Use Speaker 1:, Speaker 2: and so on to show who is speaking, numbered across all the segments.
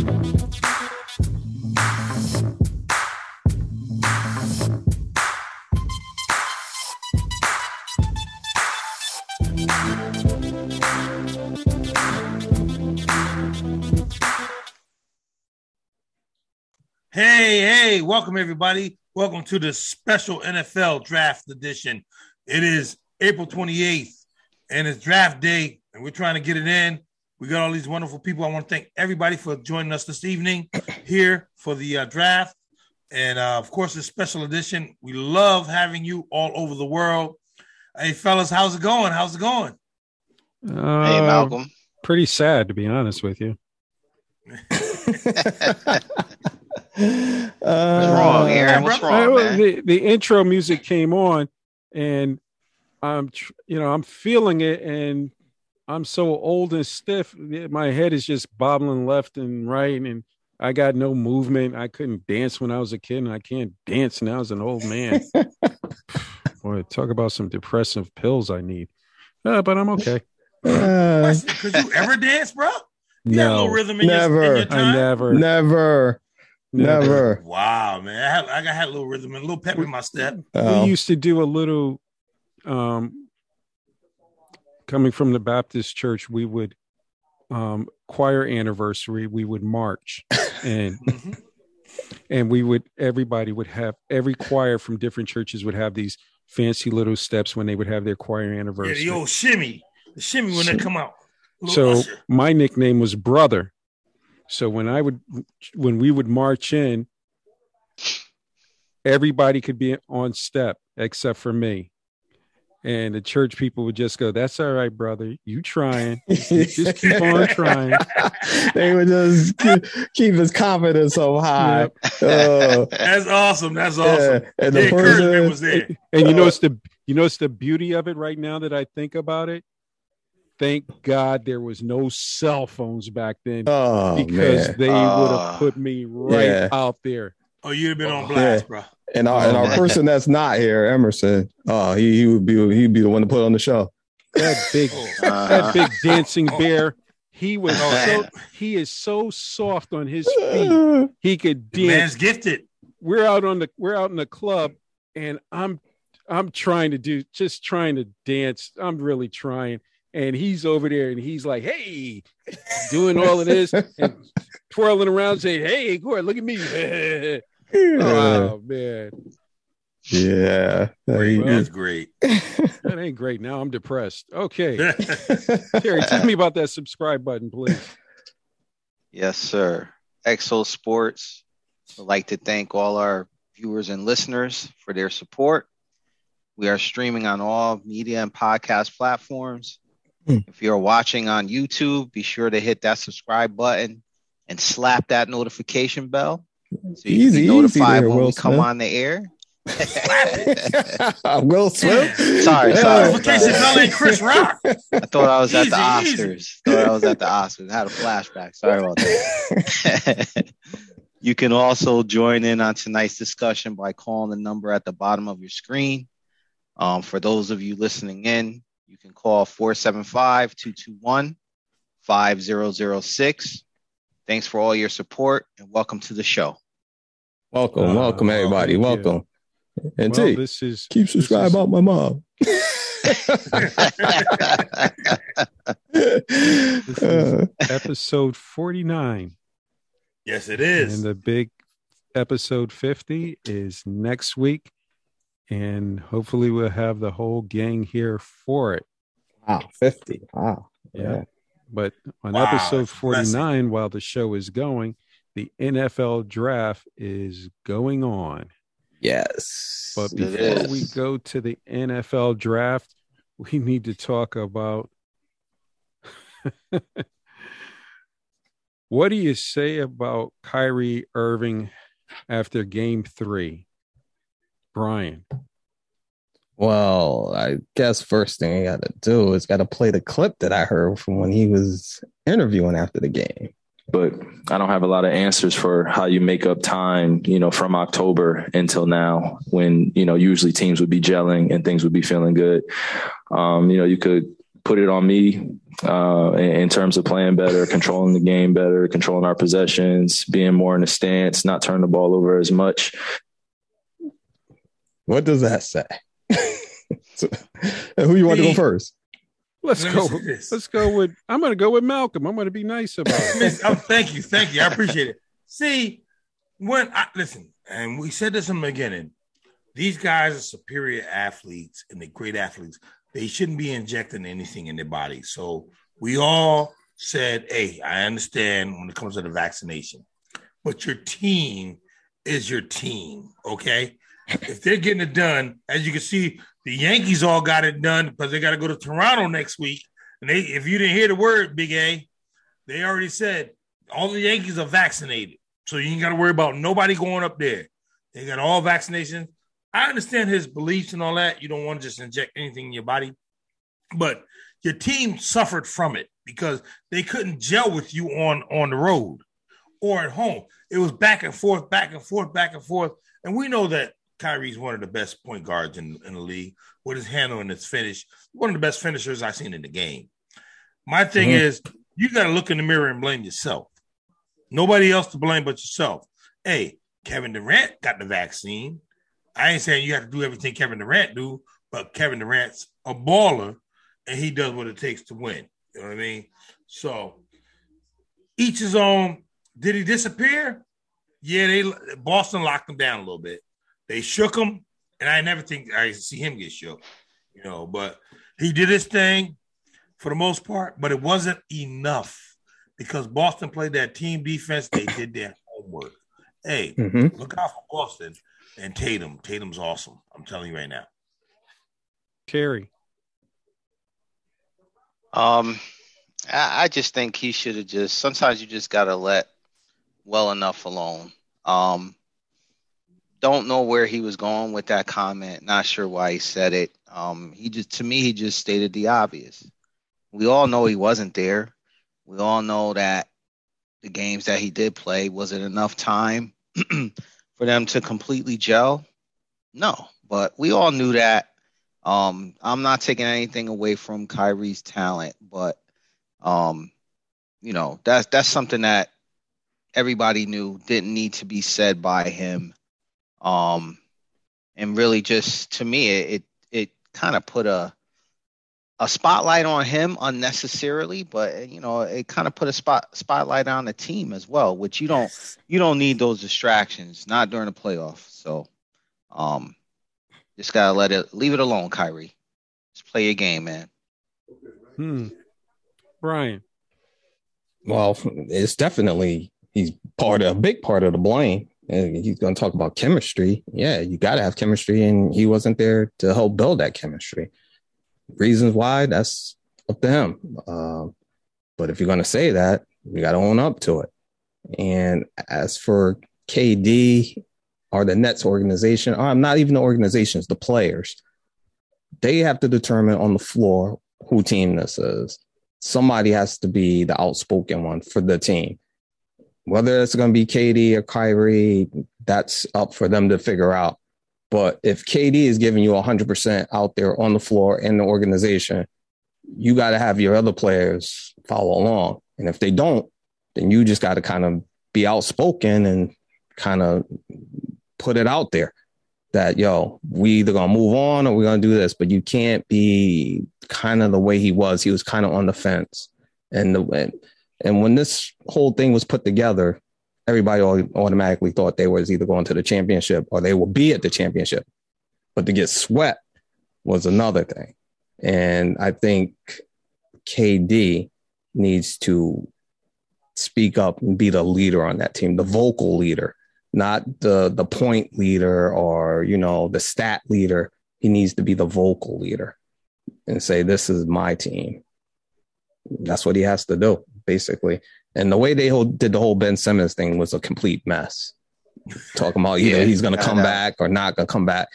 Speaker 1: Hey, hey, welcome everybody. Welcome to the special NFL draft edition. It is April 28th and it's draft day, and we're trying to get it in. We got all these wonderful people. I want to thank everybody for joining us this evening here for the uh, draft. And uh, of course, this special edition. We love having you all over the world. Hey, fellas, how's it going? How's it going?
Speaker 2: Uh,
Speaker 3: Hey, Malcolm.
Speaker 2: Pretty sad, to be honest with you.
Speaker 3: What's wrong, Aaron? What's wrong, man?
Speaker 2: the the intro music came on, and I'm tr- you know I'm feeling it, and I'm so old and stiff. My head is just bobbling left and right, and I got no movement. I couldn't dance when I was a kid, and I can't dance now as an old man. Boy, talk about some depressive pills I need. Uh, but I'm okay.
Speaker 4: Uh,
Speaker 1: Could you ever dance, bro? You got a little
Speaker 2: No,
Speaker 1: rhythm in your, in
Speaker 4: Never.
Speaker 1: your
Speaker 2: I
Speaker 1: time?
Speaker 2: never,
Speaker 4: never, never.
Speaker 1: Wow, man. I, had, I got had a little rhythm and a little pep in my step.
Speaker 4: Oh.
Speaker 2: we used to do a little um coming from the baptist church we would um choir anniversary we would march and
Speaker 1: Mhm.
Speaker 2: and we would everybody would have every choir from different churches would have these fancy little steps when they would have their choir
Speaker 1: Yeah,
Speaker 2: anniversary
Speaker 1: the old shimmy. The shimmy when they come out.
Speaker 2: So
Speaker 1: usher.
Speaker 2: my nickname was brother so when i would when we would march in everybody could be on step except for me and the church people would just go that's all right brother you trying just keep on trying
Speaker 4: they would just keep, keep his confidence so high. Oh,
Speaker 1: That's awesome. That's
Speaker 4: yeah.
Speaker 1: awesome.
Speaker 4: And
Speaker 1: The
Speaker 4: the
Speaker 1: encouragement
Speaker 4: person,
Speaker 1: was there.
Speaker 2: and you know it's the you know it's the beauty of it right now that i think about it thank god there was no cell phones back then
Speaker 4: oh
Speaker 2: because
Speaker 4: man,
Speaker 2: they would
Speaker 3: Ah.
Speaker 2: have put me right
Speaker 4: Yeah.
Speaker 2: out there
Speaker 1: Oh, you'd have been on
Speaker 3: Oh,
Speaker 1: blast,
Speaker 4: yeah.
Speaker 1: bro.
Speaker 4: and our, and our
Speaker 3: Oh.
Speaker 4: person that's not here, Emerson. Oh, he he would be he'd be the one to put on the show.
Speaker 2: that big that
Speaker 3: Uh-huh.
Speaker 2: big dancing bear. He was
Speaker 1: Oh,
Speaker 2: so
Speaker 1: man.
Speaker 2: he is so soft on his feet. He could
Speaker 1: The man's
Speaker 2: dance.
Speaker 1: gifted.
Speaker 2: We're out on the we're out in the club, and I'm I'm trying to do just trying to dance. I'm really trying, and he's over there, and he's like, "Hey," doing all of this and twirling around, saying, "Hey, Gordon, look at me." oh man,
Speaker 4: yeah,
Speaker 1: Great.
Speaker 4: He-
Speaker 1: That's great.
Speaker 2: that ain't great. Now I'm depressed. Okay, Terry, tell me about that subscribe button, please.
Speaker 3: Yes, sir. Exo Sports would like to thank all our viewers and listeners for their support. We are streaming on all media and podcast platforms.
Speaker 4: Hmm.
Speaker 3: If you're watching on YouTube, be sure to hit that subscribe button and slap that notification bell so you
Speaker 4: Easy,
Speaker 3: can be
Speaker 4: easy
Speaker 3: notified
Speaker 4: there,
Speaker 3: when we come
Speaker 4: Smith.
Speaker 3: on the air.
Speaker 4: Will Smith.
Speaker 3: Sorry, sorry.
Speaker 1: Notification bell ain't Chris Rock.
Speaker 3: I thought I was at the
Speaker 1: Easy, easy.
Speaker 3: Oscars. Thought I was at the Oscars. I had a flashback. Sorry about that. you can also join in on tonight's discussion by calling the number at the bottom of your screen. Um, for those of you listening in, you can call 475 221 5006. Thanks for all your support and welcome to the show.
Speaker 4: Welcome, welcome,
Speaker 2: Uh,
Speaker 4: everybody,
Speaker 2: thank you.
Speaker 4: welcome. And
Speaker 2: well,
Speaker 4: T,
Speaker 2: this is
Speaker 4: keep
Speaker 2: this is-
Speaker 4: subscribe my mom.
Speaker 2: This is episode 49.
Speaker 1: Yes, it is.
Speaker 2: And the big episode 50 is next week. And hopefully we'll have the whole gang here for it.
Speaker 4: wow, fifty. Wow.
Speaker 2: Yeah. But on
Speaker 1: Wow,
Speaker 2: episode
Speaker 1: that's impressive.
Speaker 2: 49, while the show is going, the NFL draft is going on.
Speaker 4: Yes.
Speaker 2: But before we go to the NFL draft, we need to talk about what do you say about Kyrie Irving after game three? Brian.
Speaker 4: Well, I guess first thing I got to do is got to play the clip that I heard from when he was interviewing after the game.
Speaker 5: But I don't have a lot of answers for how you make up time, you know, from October until now when, you know, usually teams would be gelling and things would be feeling good. Um, you know, you could put it on me uh, in, terms of playing better, controlling the game better, controlling our possessions, being more in the stance, not turning the ball over as much.
Speaker 4: What does that say? So, who you want to go first?
Speaker 2: Let's
Speaker 1: Let
Speaker 2: go. Let's go with. I'm going to go with Malcolm. I'm going to be nice about it.
Speaker 1: Oh, thank you, thank you. I appreciate it. See, when I listen, and we said this in the beginning, these guys are superior athletes and they're great athletes. They shouldn't be injecting anything in their body. So we all said, "Hey, I understand when it comes to the vaccination, but your team is your team, okay? If they're getting it done, as you can see, the Yankees all got it done because they got to go to Toronto next week. And they, if you didn't hear the word, Big A, they already said all the Yankees are vaccinated. So you ain't got to worry about nobody going up there. They got all vaccinations. I understand his beliefs and all that. You don't want to just inject anything in your body. But your team suffered from it because they couldn't gel with you on, on the road or at home. It was back and forth, back and forth, back and forth. And we know that Kyrie's one of the best point guards in, in the league with his handle and his finish. One of the best finishers I've seen in the game. My thing
Speaker 4: Mhm.
Speaker 1: is, you got to look in the mirror and blame yourself. Nobody else to blame but yourself. Hey, Kevin Durant got the vaccine. I ain't saying you have to do everything Kevin Durant do, but Kevin Durant's a baller and he does what it takes to win. You know what I mean? So each his own. Did he disappear? Yeah, they Boston locked him down a little bit. They shook him, and I never think I see him get shook, you know. But he did his thing for the most part, but it wasn't enough because Boston played that team defense. They did their homework. Hey,
Speaker 4: Mhm.
Speaker 1: look out for Boston and Tatum. Tatum's awesome. I'm telling you right now.
Speaker 2: Terry.
Speaker 3: Um, I, I just think he should have just. Sometimes you just gotta let well enough alone. Um, don't know where he was going with that comment. Not sure why he said it. Um, he just to me he just stated the obvious. We all know he wasn't there. We all know that the games that he did play was it enough time for them to completely gel? No, but we all knew that. Um, I'm not taking anything away from Kyrie's talent, but um, you know, that's that's something that everybody knew didn't need to be said by him. Um, and really just to me it it, it kind of put a a spotlight on him unnecessarily, but you know, it kind of put a spot spotlight on the team as well, which you don't you don't need those distractions, not during the playoffs. So um just gotta let it leave it alone, Kyrie. Just play your game, man.
Speaker 2: Hmm. Brian.
Speaker 4: Well, it's definitely he's part of a big part of the blame. He's going to talk about chemistry. Yeah, you got to have chemistry, and he wasn't there to help build that chemistry. Reasons why that's up to him. Um, but if you're going to say that, you got to own up to it. And as for KD or the Nets organization, or I'm not even the organizations, the players, they have to determine on the floor who team this is somebody has to be the outspoken one for the team. Whether it's going to be KD or Kyrie, that's up for them to figure out. But if KD is giving you 100% out there on the floor in the organization, you got to have your other players follow along. And if they don't, then you just got to kind of be outspoken and kind of put it out there that, yo, we either going to move on or we're going to do this. But you can't be kind of the way he was. He was kind of on the fence. And the and, when this whole thing was put together, everybody automatically thought they was either going to the championship or they will be at the championship. But to get swept was another thing. And I think KD needs to speak up and be the leader on that team, the vocal leader, not the the point leader or you know the stat leader. He needs to be the vocal leader and say, "This is my team." That's what he has to do, basically. And the way they whole, did the whole Ben Simmons thing was a complete mess. Talking about either
Speaker 3: Yeah,
Speaker 4: he's going to come back or not going to come back,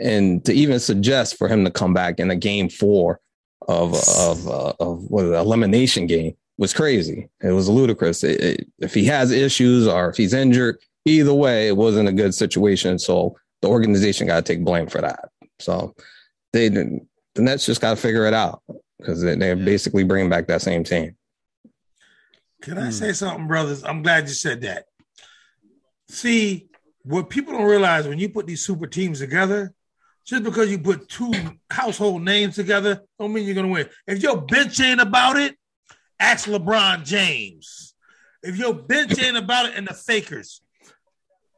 Speaker 4: and to even suggest for him to come back in a game four of of uh, of what it, elimination game was crazy. It was ludicrous. It, it, if he has issues or if he's injured, either way, it wasn't a good situation. So the organization got to take blame for that. So they didn't. The Nets just got to figure it out. because they're basically bringing back that same team.
Speaker 1: Can I say something, brothers? I'm glad you said that. See, what people don't realize when you put these super teams together, just because you put two household names together, don't mean you're gonna win. If your bench ain't about it, ask LeBron James. If your bench ain't about it and the fakers,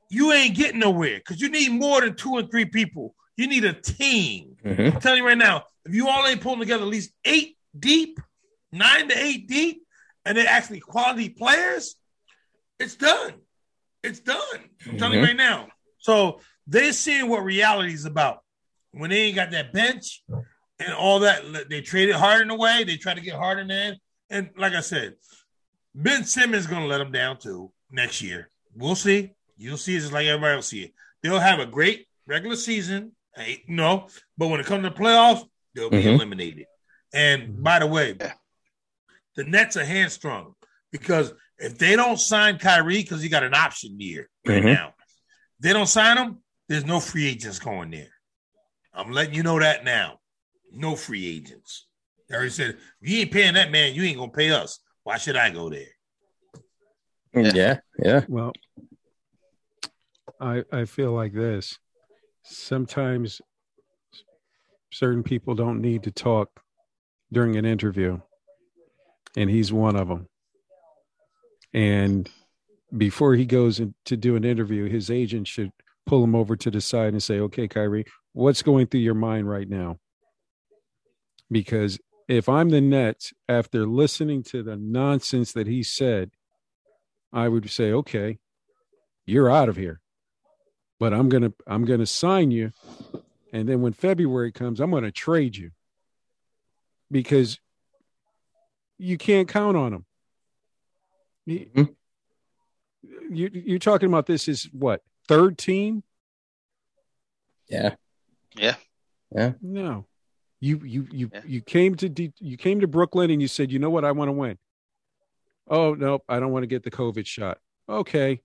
Speaker 1: you ain't getting nowhere because you need more than two and three people. You need a team.
Speaker 4: Mhm.
Speaker 1: I'm telling you right now, if you all ain't pulling together at least eight deep, nine to eight deep, and they're actually quality players, it's done. It's done. I'm telling you
Speaker 4: Mhm.
Speaker 1: right now. So they're seeing what reality is about. When they ain't got that bench and all that, they traded Harden away. They try to get Harden in. And like I said, Ben Simmons going to let them down too next year. We'll see. You'll see it just like everybody else see it. They'll have a great regular season, Hey, no, but when it comes to playoffs, they'll be
Speaker 4: Mhm.
Speaker 1: eliminated. And by the way,
Speaker 3: Yeah.
Speaker 1: The Nets are hamstrung because if they don't sign Kyrie because he got an option year right
Speaker 4: Mhm.
Speaker 1: now, they don't sign him. There's no free agents going there. I'm letting you know that now. No free agents. They already said if you ain't paying that man, you ain't gonna pay us. Why should I go there?
Speaker 3: Yeah.
Speaker 4: Yeah, yeah.
Speaker 2: Well, I I feel like this. Sometimes certain people don't need to talk during an interview, and he's one of them. And before he goes to do an interview, his agent should pull him over to the side and say, "Okay, Kyrie, what's going through your mind right now?" Because if I'm the Nets, after listening to the nonsense that he said, I would say, okay, you're out of here. But I'm gonna I'm gonna sign you, and then when February comes, I'm gonna trade you because you can't count on him. You-
Speaker 4: Mhm.
Speaker 2: You, you're talking about this is what third team?
Speaker 4: Yeah.
Speaker 3: Yeah.
Speaker 2: No, you you you
Speaker 3: Yeah.
Speaker 2: you came to D, you came to Brooklyn and you said, you know what, I want to win. Oh no, I don't want to get the COVID shot. Okay,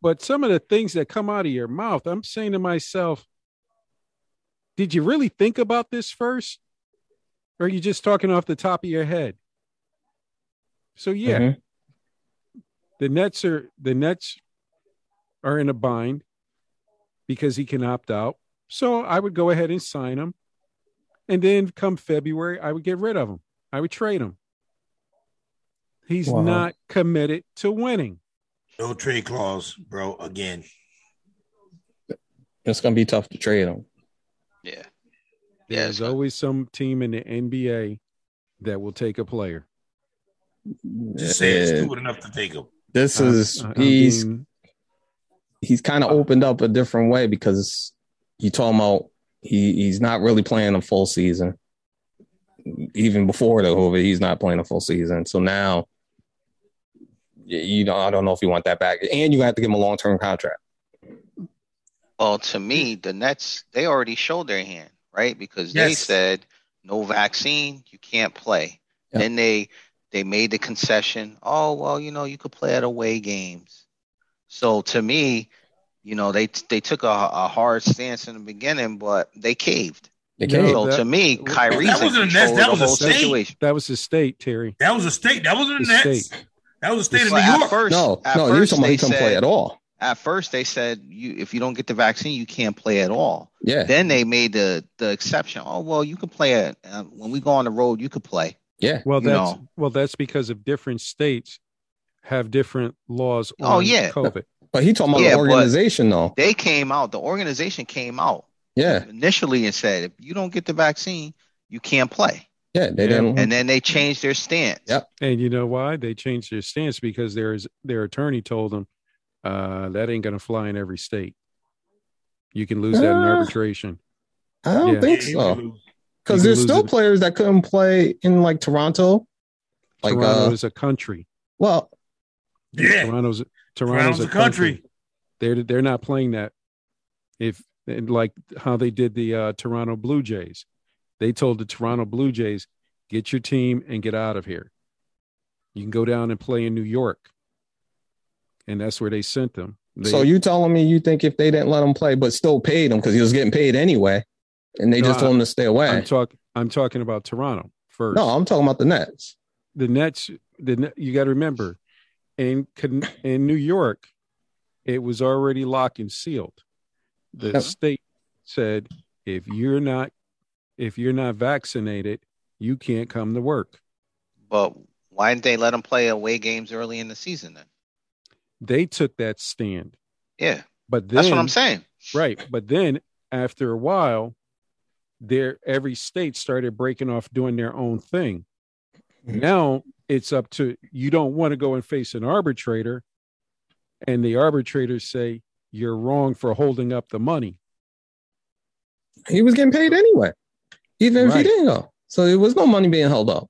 Speaker 2: but some of the things that come out of your mouth, I'm saying to myself, did you really think about this first, or are you just talking off the top of your head? So yeah,
Speaker 4: Mhm.
Speaker 2: the Nets are the Nets are in a bind because he can opt out. So I would go ahead and sign him. And then come February, I would get rid of him. I would trade him. He's
Speaker 4: Wow.
Speaker 2: not committed to winning.
Speaker 1: No trade clause, bro. Again,
Speaker 4: It's gonna be tough to trade him.
Speaker 3: Yeah. Yeah.
Speaker 2: There's
Speaker 3: so-
Speaker 2: always some team in the NBA that will take a player.
Speaker 1: Just say it's
Speaker 4: Uh,
Speaker 1: stupid enough to take him.
Speaker 4: This is
Speaker 2: I'm
Speaker 4: he's
Speaker 2: being-
Speaker 4: he's kind of opened up a different way because you talking about he he's not really playing a full season. Even before the COVID, he's not playing a full season. So now, you know, I don't know if you want that back, and you have to give him a long term contract.
Speaker 3: Well, to me, the Nets they already showed their hand, right? Because they said no vaccine, you can't play.
Speaker 4: Yeah.
Speaker 3: Then they they made the concession. Oh well, you know you could play at away games. So to me, you know they they took a, a hard stance in the beginning, but they caved.
Speaker 4: They
Speaker 2: No,
Speaker 4: can't.
Speaker 3: So
Speaker 2: that-
Speaker 3: to me, Kyrie's
Speaker 1: That wasn't a
Speaker 3: control
Speaker 1: Nets, that
Speaker 3: the
Speaker 1: was a state.
Speaker 3: situation.
Speaker 2: that was the state, Terry.
Speaker 1: That was a state. That wasn't the
Speaker 2: The
Speaker 1: Nets.
Speaker 2: state.
Speaker 1: That was a state of New York.
Speaker 3: first,
Speaker 4: no,
Speaker 3: at
Speaker 4: no, you're
Speaker 3: first
Speaker 4: talking about couldn't play at all.
Speaker 3: At first, they said you if you don't get the vaccine, you can't play at all.
Speaker 4: Yeah,
Speaker 3: Then they made the the exception. Oh well, you can play at uh, when we go on the road. You could play.
Speaker 4: Yeah.
Speaker 2: Well, that's
Speaker 3: know.
Speaker 2: well, that's because of different states have different laws on
Speaker 3: Oh, yeah.
Speaker 2: COVID.
Speaker 4: But he talking about
Speaker 3: Yeah,
Speaker 4: the organization, though.
Speaker 3: They came out. The organization came out
Speaker 4: Yeah,
Speaker 3: initially and said if you don't get the vaccine, you can't play.
Speaker 4: yeah. They
Speaker 2: Yeah.
Speaker 4: didn't.
Speaker 3: And then they changed their stance.
Speaker 4: Yep.
Speaker 2: And you know why? They changed their stance because there's their attorney told them uh, that ain't going to fly in every state. You can lose that in
Speaker 4: Uh,
Speaker 2: arbitration.
Speaker 4: I don't
Speaker 2: Yeah.
Speaker 4: think so.
Speaker 1: Would lose.
Speaker 4: Because there's still
Speaker 2: it.
Speaker 4: players that couldn't play in like Toronto. Like,
Speaker 2: Toronto
Speaker 4: uh,
Speaker 2: is a country.
Speaker 4: well,
Speaker 1: Yeah.
Speaker 2: Toronto's Toronto's,
Speaker 1: Toronto's
Speaker 2: a
Speaker 1: a country.
Speaker 2: country. They're they're not playing that. If and like how they did the uh, Toronto Blue Jays, they told the Toronto Blue Jays, "Get your team and get out of here. You can go down and play in New York." And that's where they sent them. They,
Speaker 4: so you telling me you think if they didn't let him play, but still paid him because he was getting paid anyway, and they
Speaker 2: No,
Speaker 4: just told him to stay away?
Speaker 2: I'm talking. I'm talking about Toronto. first.
Speaker 4: No, I'm talking about the Nets.
Speaker 2: the Nets. The you got to remember, in in New York, it was already locked and sealed. The
Speaker 4: Yep.
Speaker 2: state said if you're not if you're not vaccinated, you can't come to work.
Speaker 3: But why didn't they let them play away games early in the season then?
Speaker 2: They took that stand,
Speaker 3: Yeah,
Speaker 2: but then
Speaker 3: that's what I'm saying.
Speaker 2: right. But then after a while, there every state started breaking off doing their own thing.
Speaker 4: Mhm.
Speaker 2: Now it's up to you don't want to go and face an arbitrator, and the arbitrators say you're wrong for holding up the money.
Speaker 4: He was getting paid anyway, even if he didn't go. So there was no money being held up.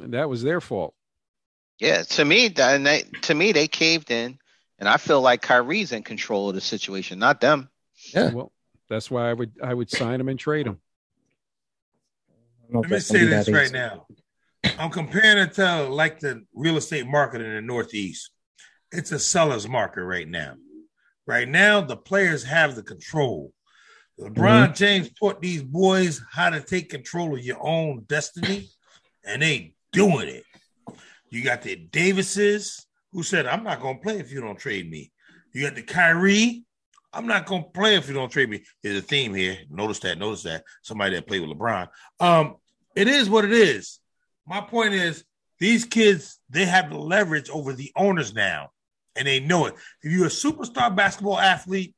Speaker 2: And that was their fault.
Speaker 3: Yeah, to me, that- they, to me, they caved in, and I feel like Kyrie's in control of the situation, not them.
Speaker 4: Yeah.
Speaker 2: Well, that's why I would I would sign him and trade him.
Speaker 1: Let me say this right
Speaker 4: easy.
Speaker 1: now. I'm comparing it to like the real estate market in the Northeast. It's a seller's market right now. Right now, the players have the control. LeBron James taught these boys how to take control of your own destiny, and they doing it. You got the Davises who said, "I'm not going to play if you don't trade me." You got the Kyrie. I'm not going to play if you don't trade me. There's a theme here. Notice that. Notice that. Somebody that played with LeBron. Um, it is what it is. My point is, these kids they have the leverage over the owners now, and they know it. If you're a superstar basketball athlete,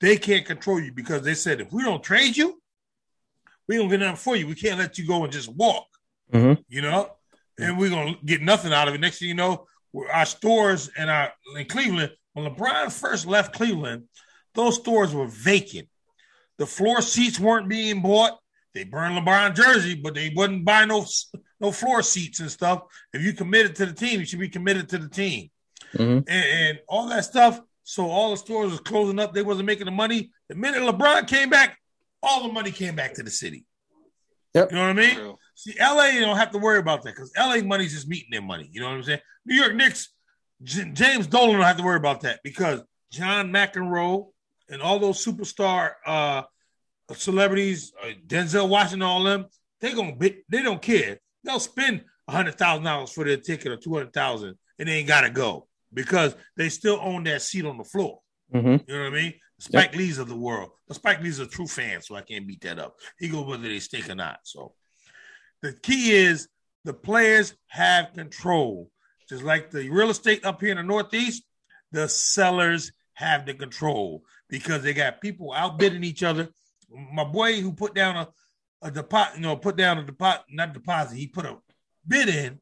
Speaker 1: they can't control you because they said if we don't trade you, we don't get nothing for you. We can't let you go and just walk.
Speaker 4: Mhm.
Speaker 1: You know, and we're gonna get nothing out of it. Next thing you know, our stores and our in Cleveland. When LeBron first left Cleveland, those stores were vacant. The floor seats weren't being bought. They burned LeBron jersey, but they wouldn't buy no no floor seats and stuff. If you committed to the team, you should be committed to the team
Speaker 4: Mhm.
Speaker 1: and, and all that stuff. So all the stores was closing up. They wasn't making the money. The minute LeBron came back, all the money came back to the city.
Speaker 4: Yep.
Speaker 1: You know what I mean?
Speaker 3: True.
Speaker 1: See, LA, you don't have to worry about that because LA money's just meeting their money. You know what I'm saying? New York Knicks, J- James Dolan don't have to worry about that because John McEnroe and all those superstar uh, celebrities, uh, Denzel Washington, all them, they gonna be, they don't care. They'll spend a hundred thousand dollars for their ticket or two hundred thousand, and they ain't gotta go because they still own that seat on the floor.
Speaker 4: Mhm.
Speaker 1: You know what I mean? Spike Lee's of the world. But Spike Lee's a true fan, so I can't beat that up. He goes whether they stink or not. So the key is the players have control. Just like the real estate up here in the Northeast, the sellers have the control because they got people outbidding each other. My boy who put down a, a deposit, you know, put down a deposit, not deposit, he put a bid in,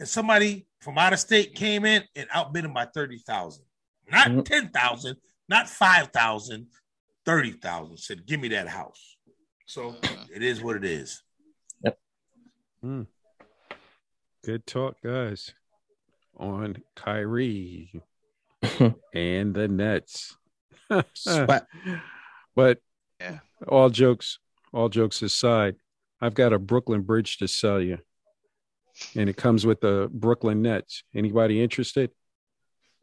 Speaker 1: and somebody from out of state came in and outbid him by 30,000. Not
Speaker 4: Mhm.
Speaker 1: 10,000, not 5,000, 30,000. Said, give me that house. So it is what it is. Yep.
Speaker 2: Good talk, guys. On Kyrie and the Nets.
Speaker 4: Sweat.
Speaker 2: But
Speaker 3: Yeah.
Speaker 2: all jokes, all jokes aside, I've got a Brooklyn bridge to sell you. And it comes with the Brooklyn Nets. Anybody interested?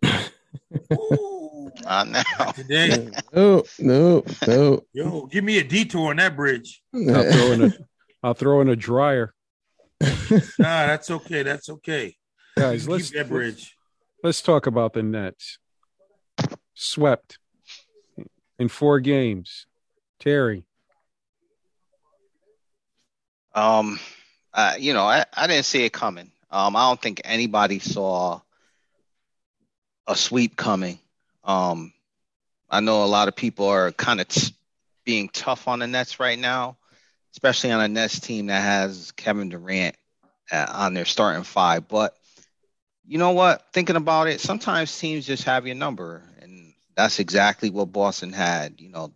Speaker 1: Ooh,
Speaker 3: Not now.
Speaker 1: today,
Speaker 4: No, no, no.
Speaker 1: yo, give me a detour on that bridge.
Speaker 2: I'll throw in a I'll throw in a dryer.
Speaker 1: Nah, that's okay. That's okay.
Speaker 2: Guys,
Speaker 1: Keep
Speaker 2: let's
Speaker 1: that bridge.
Speaker 2: Let's talk about the Nets. Swept in four games. Terry.
Speaker 3: Um, uh, you know, I, I didn't see it coming. Um, I don't think anybody saw a sweep coming. Um, I know a lot of people are kind of t- being tough on the Nets right now, especially on a Nets team that has Kevin Durant uh, on their starting five. But you know what? Thinking about it, sometimes teams just have your number, and that's exactly what Boston had. You know,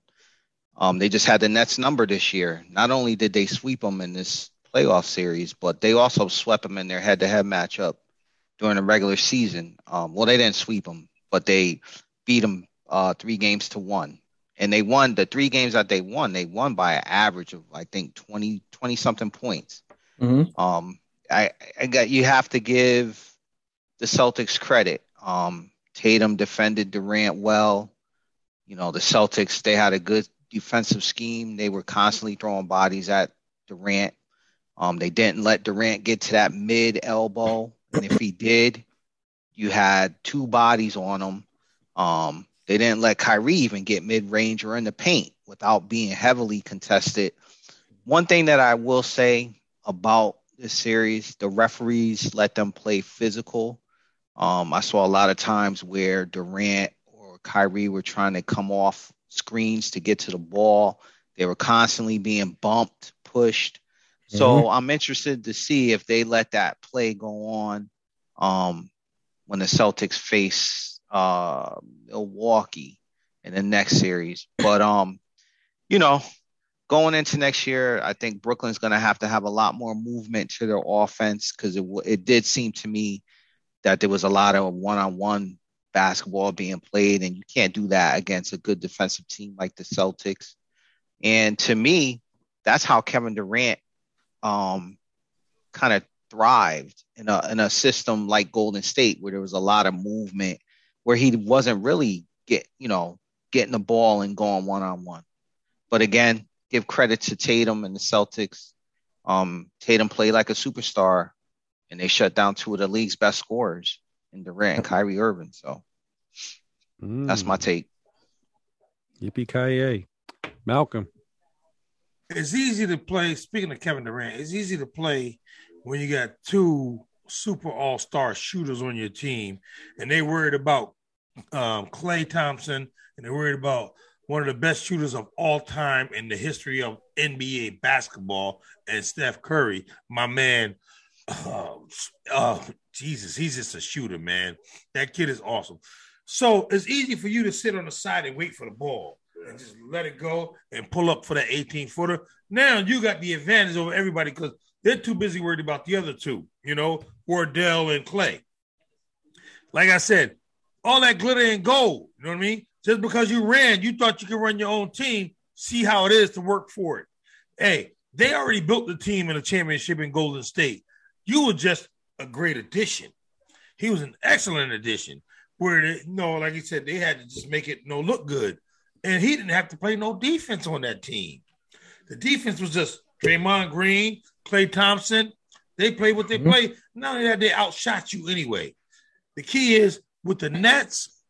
Speaker 3: um, they just had the Nets number this year. Not only did they sweep them in this playoff series, but they also swept them in their head-to-head matchup during the regular season. Um, well, they didn't sweep them, but they beat them uh, three games to one. And they won the three games that they won. They won by an average of I think 20, 20 something points.
Speaker 4: Mhm.
Speaker 3: Um, I, I got you have to give the Celtics credit. Um, Tatum defended Durant well. You know, the Celtics they had a good defensive scheme. They were constantly throwing bodies at Durant. Um, they didn't let Durant get to that mid elbow, and if he did, you had two bodies on him. Um, they didn't let Kyrie even get mid range or in the paint without being heavily contested. One thing that I will say about this series, the referees let them play physical. Um, I saw a lot of times where Durant or Kyrie were trying to come off screens to get to the ball. They were constantly being bumped, pushed. So mm-hmm. I'm interested to see if they let that play go on um, when the Celtics face uh, Milwaukee in the next series. But um, you know, going into next year, I think Brooklyn's going to have to have a lot more movement to their offense because it it did seem to me that there was a lot of one-on-one basketball being played, and you can't do that against a good defensive team like the Celtics. And to me, that's how Kevin Durant um, kind of thrived in a in a system like Golden State where there was a lot of movement where he wasn't really get you know getting the ball and going one on one. But again, give credit to Tatum and the Celtics. Um, Tatum played like a superstar, and they shut down two of the league's best scorers in Durant and Kyrie Irving. So mm. that's my take.
Speaker 2: Yippee ki Malcolm
Speaker 1: it's easy to play. Speaking of Kevin Durant, it's easy to play when you got two super all star shooters on your team, and they worried about um, Klay Thompson, and they're worried about one of the best shooters of all time in the history of NBA basketball, and Steph Curry, my man. Oh, oh, Jesus, he's just a shooter, man. That kid is awesome. So it's easy for you to sit on the side and wait for the ball and just let it go and pull up for that 18 footer. Now you got the advantage over everybody because they're too busy worried about the other two, you know, Wardell and Klay. Like I said, all that glitter and gold, you know what I mean? Just because you ran, you thought you could run your own team, see how it is to work for it. Hey, they already built the team in a championship in Golden State. You were just a great addition. He was an excellent addition. Where they, you know, like he said, they had to just make it you know look good and he didn't have to play no defense on that team. The defense was just Draymond Green, Klay Thompson. They play what they mm-hmm. play. Not only that, they outshot you anyway. The key is with the Nets,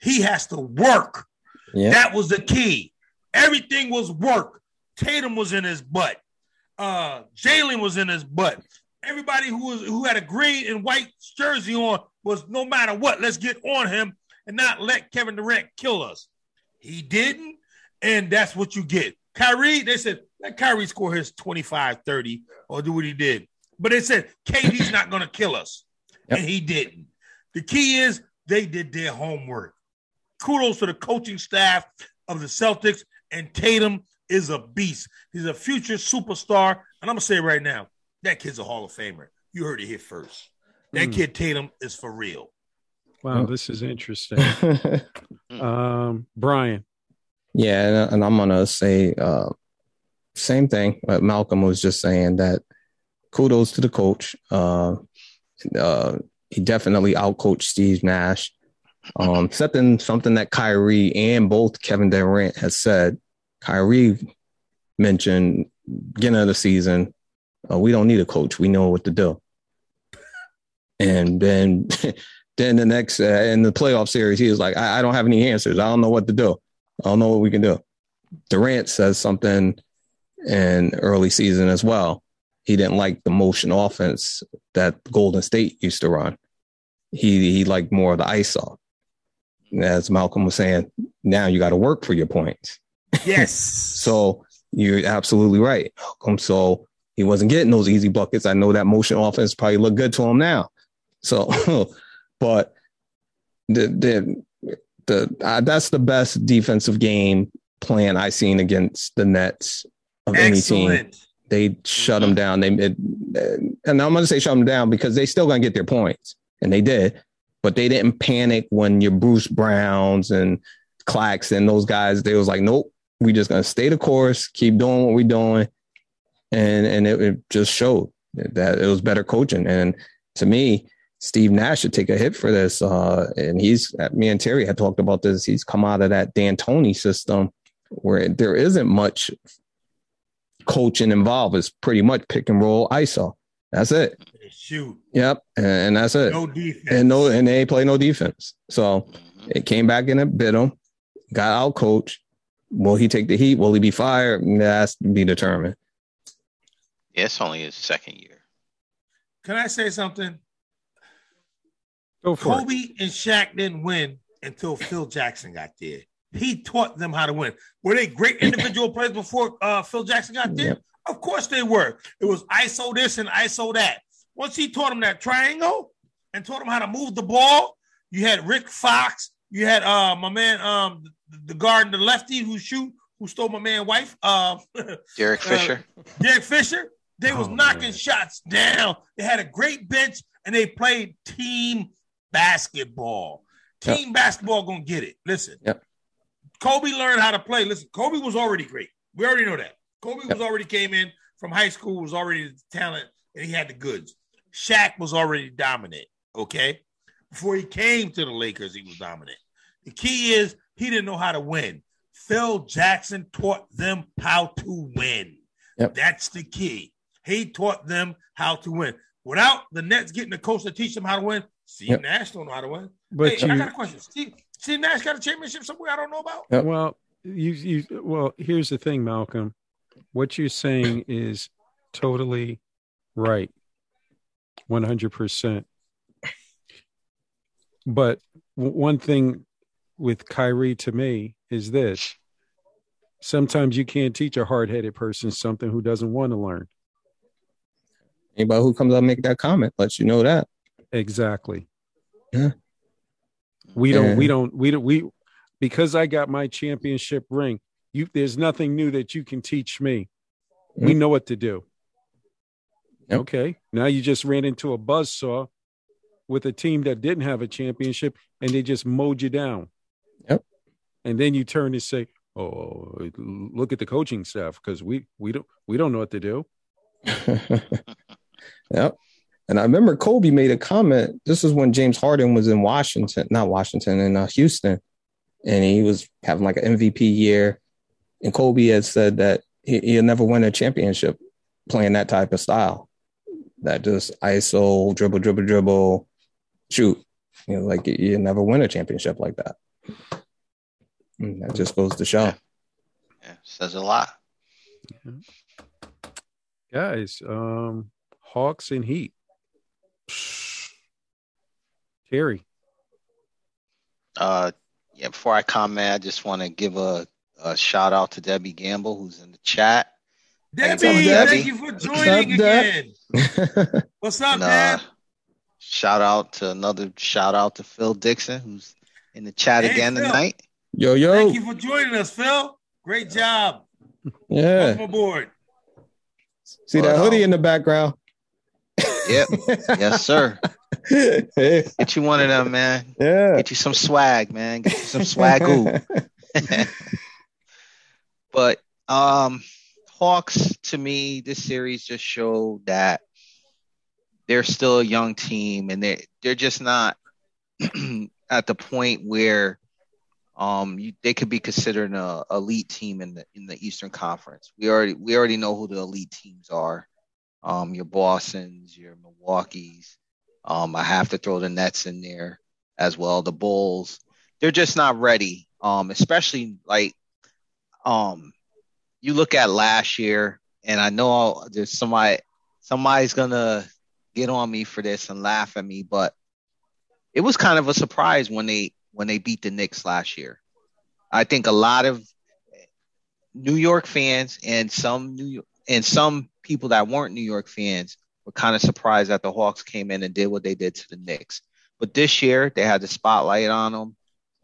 Speaker 1: he has to work. Yeah. That was the key. Everything was work. Tatum was in his butt. Uh, Jaylen was in his butt. Everybody who was who had a green and white jersey on was no matter what, let's get on him and not let Kevin Durant kill us. He didn't, and that's what you get. Kyrie, they said, let Kyrie score his 25, 30 or do what he did. But they said, KD's not going to kill us. Yep. And he didn't. The key is they did their homework. Kudos to the coaching staff of the Celtics, and Tatum is a beast. He's a future superstar. And I'm going to say it right now that kid's a Hall of Famer. You heard it here first. That mm. kid Tatum is for real.
Speaker 2: Wow, this is interesting. um, Brian.
Speaker 4: Yeah, and, and I'm gonna say uh, same thing. But Malcolm was just saying that kudos to the coach. Uh, uh, he definitely outcoached Steve Nash. Um, something something that Kyrie and both Kevin Durant has said. Kyrie mentioned beginning of the season, uh, we don't need a coach. We know what to do. And then Then the next uh, in the playoff series, he was like, I, I don't have any answers. I don't know what to do. I don't know what we can do. Durant says something in early season as well. He didn't like the motion offense that Golden State used to run. He he liked more of the ISO. As Malcolm was saying, now you got to work for your points.
Speaker 1: Yes.
Speaker 4: so you're absolutely right, Malcolm. So he wasn't getting those easy buckets. I know that motion offense probably look good to him now. So but the the the uh, that's the best defensive game plan I seen against the Nets of Excellent. any team. They shut them down. They it, and I'm going to say shut them down because they still going to get their points, and they did, but they didn't panic when your Bruce Browns and Clax and those guys. They was like, nope, we just going to stay the course, keep doing what we're doing, and and it, it just showed that it was better coaching. And to me, Steve Nash should take a hit for this. Uh, and he's me and Terry had talked about this. He's come out of that D'Antoni system where there isn't much coaching involved. It's pretty much pick and roll ISO. That's it.
Speaker 1: Shoot.
Speaker 4: Yep, and, that's it.
Speaker 1: No defense.
Speaker 4: and no, and they play no defense. So it came back and it bit him. Got out coach. Will he take the heat? Will he be fired? That's to be determined.
Speaker 3: Yeah, it's only his second year.
Speaker 1: Can I say something?
Speaker 2: Go for it.
Speaker 1: Kobe and Shaq didn't win until Phil Jackson got there. He taught them how to win. Were they great individual players before uh, Phil Jackson got there?
Speaker 4: Yep.
Speaker 1: Of course they were. It was ISO this and ISO that. Once he taught them that triangle and taught them how to move the ball, you had Rick Fox. You had uh, my man, um, the, the guard, the lefty who shoot, who stole my man' wife, uh,
Speaker 3: Derek
Speaker 1: Uh,
Speaker 3: Fisher.
Speaker 1: Derek Fisher. They was
Speaker 2: Oh,
Speaker 1: knocking
Speaker 2: man.
Speaker 1: shots down. They had a great bench and they played team basketball.
Speaker 4: Yep.
Speaker 1: Team basketball gonna get it. Listen,
Speaker 4: Yep.
Speaker 1: Kobe learned how to play. Listen, Kobe was already great. We already know that. Kobe
Speaker 4: Yep.
Speaker 1: was already came in from high school, was already the talent, and he had the goods. Shaq was already dominant. Okay, before he came to the Lakers, he was dominant. The key is he didn't know how to win. Phil Jackson taught them how to win.
Speaker 4: Yep.
Speaker 1: That's the key. He taught them how to win. Without the Nets getting a coach to teach them how to win, Steve
Speaker 4: Yep.
Speaker 1: Nash don't know how to win.
Speaker 2: But
Speaker 1: hey, I got a question. Steve, Steve Nash got a championship somewhere I don't know about.
Speaker 4: Yep.
Speaker 2: well, you, you, well, here's the thing, Malcolm. What you're saying is totally right, 100%. But w- one thing with Kyrie to me is this sometimes you can't teach a hard headed person something who doesn't want to learn.
Speaker 4: Anybody who comes up and make that comment lets you know that.
Speaker 2: Exactly.
Speaker 4: Yeah.
Speaker 2: We don't, we don't, we don't, we, because I got my championship ring, you, there's nothing new that you can teach me. We mm. know what to do.
Speaker 4: Yep.
Speaker 2: Okay. Now you just ran into a buzz saw with a team that didn't have a championship and they just mowed you down.
Speaker 4: Yep.
Speaker 2: And then you turn and say, Oh, look at the coaching staff because we we don't we don't know what to do.
Speaker 4: yep. And I remember Kobe made a comment. This is when James Harden was in Washington, not Washington, in uh, Houston, and he was having like an MVP year. And Kobe had said that he, he'll never win a championship playing that type of style. That just ISO, dribble, dribble, dribble, shoot. You know, like you never win a championship like that. And that just goes to show.
Speaker 3: Yeah. Yeah, says a lot.
Speaker 2: Guys, um, Hawks and Heat. Terry.
Speaker 3: Uh, yeah, before I comment, I just want to give a, a shout out to Debbie Gamble, who's in the chat.
Speaker 1: Debbie,
Speaker 3: What's up,
Speaker 1: thank you for
Speaker 4: up,
Speaker 1: joining
Speaker 4: Deb?
Speaker 1: again. What's up,
Speaker 3: And, uh, shout out to another shout out to Phil Dixon, who's in the chat
Speaker 1: Hey,
Speaker 3: again
Speaker 1: Phil.
Speaker 3: tonight.
Speaker 4: yo, yo.
Speaker 1: Thank you for joining us, Phil. Great job.
Speaker 4: Yeah.
Speaker 1: Welcome aboard.
Speaker 4: See that hoodie
Speaker 3: um,
Speaker 4: in the background?
Speaker 3: Yep. yes, sir. Get you one of them, man. Yeah. Get you some swag, man. Get you some swagoo. but um Hawks to me this series just showed that they're still a young team and they they're just not at the point where um you, they could be considered an elite team in the in the Eastern Conference. We already we already know who the elite teams are. Um your Boston's, your Milwaukee's. Um I have to throw the Nets in there as well, the Bulls. They're just not ready. Um especially like um you look at last year and I know I'll, there's somebody somebody's gonna get on me for this and laugh at me, but it was kind of a surprise when they when they beat the Knicks last year. I think a lot of New York fans and some New York, and some people that weren't New York fans were kind of surprised that the Hawks came in and did what they did to the Knicks. But this year they had the spotlight on them.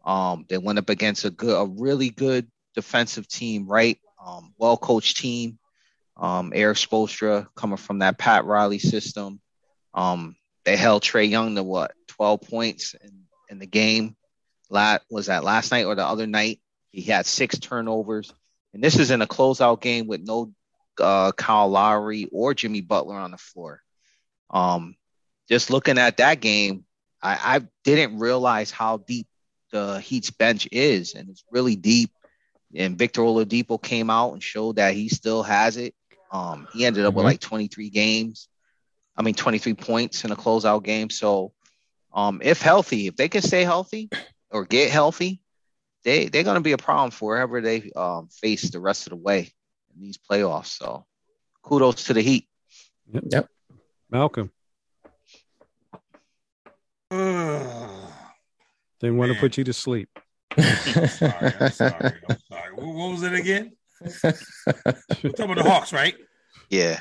Speaker 3: Um, they went up against a good, a really good defensive team, right? Um, well coached team. Um, Erik Spoelstra coming from that Pat Riley system. Um, they held Trae Young to what, 12 points in, in the game. La was that last night or the other night? He had six turnovers. And this is in a closeout game with no uh, Kyle Lowry or Jimmy Butler on the floor. Um, just looking at that game, I, I didn't realize how deep the Heat's bench is, and it's really deep. And Victor Oladipo came out and showed that he still has it. Um, he ended up with
Speaker 4: Mhm.
Speaker 3: like 23 games. I mean, 23 points in a closeout game. So, um, if healthy, if they can stay healthy or get healthy, they they're gonna be a problem for wherever they um face the rest of the way in these playoffs. So, kudos to the Heat. Yep.
Speaker 2: Malcolm.
Speaker 1: Ugh.
Speaker 2: Didn't want to put you to sleep.
Speaker 1: I'm sorry. I'm sorry. I'm sorry. What, what was it again? We're talking about the Hawks, right?
Speaker 3: Yeah,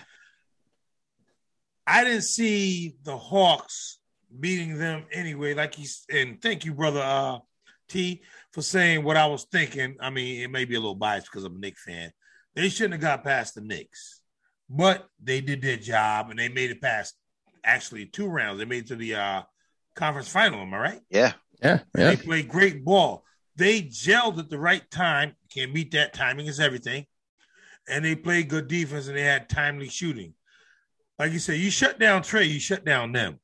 Speaker 1: I didn't see the Hawks beating them anyway. Like he's and thank you, brother uh, T, for saying what I was thinking. I mean, it may be a little biased because I'm a Knicks fan. They shouldn't have got past the Knicks, but they did their job and they made it past actually two rounds. They made it to the uh, conference final. Am I right?
Speaker 3: yeah,
Speaker 4: yeah, yeah.
Speaker 1: They played great ball. They gelled at the right time. Can't beat that. Timing is everything. And they played good defense and they had timely shooting. Like you said, you shut down Trae, you shut down them.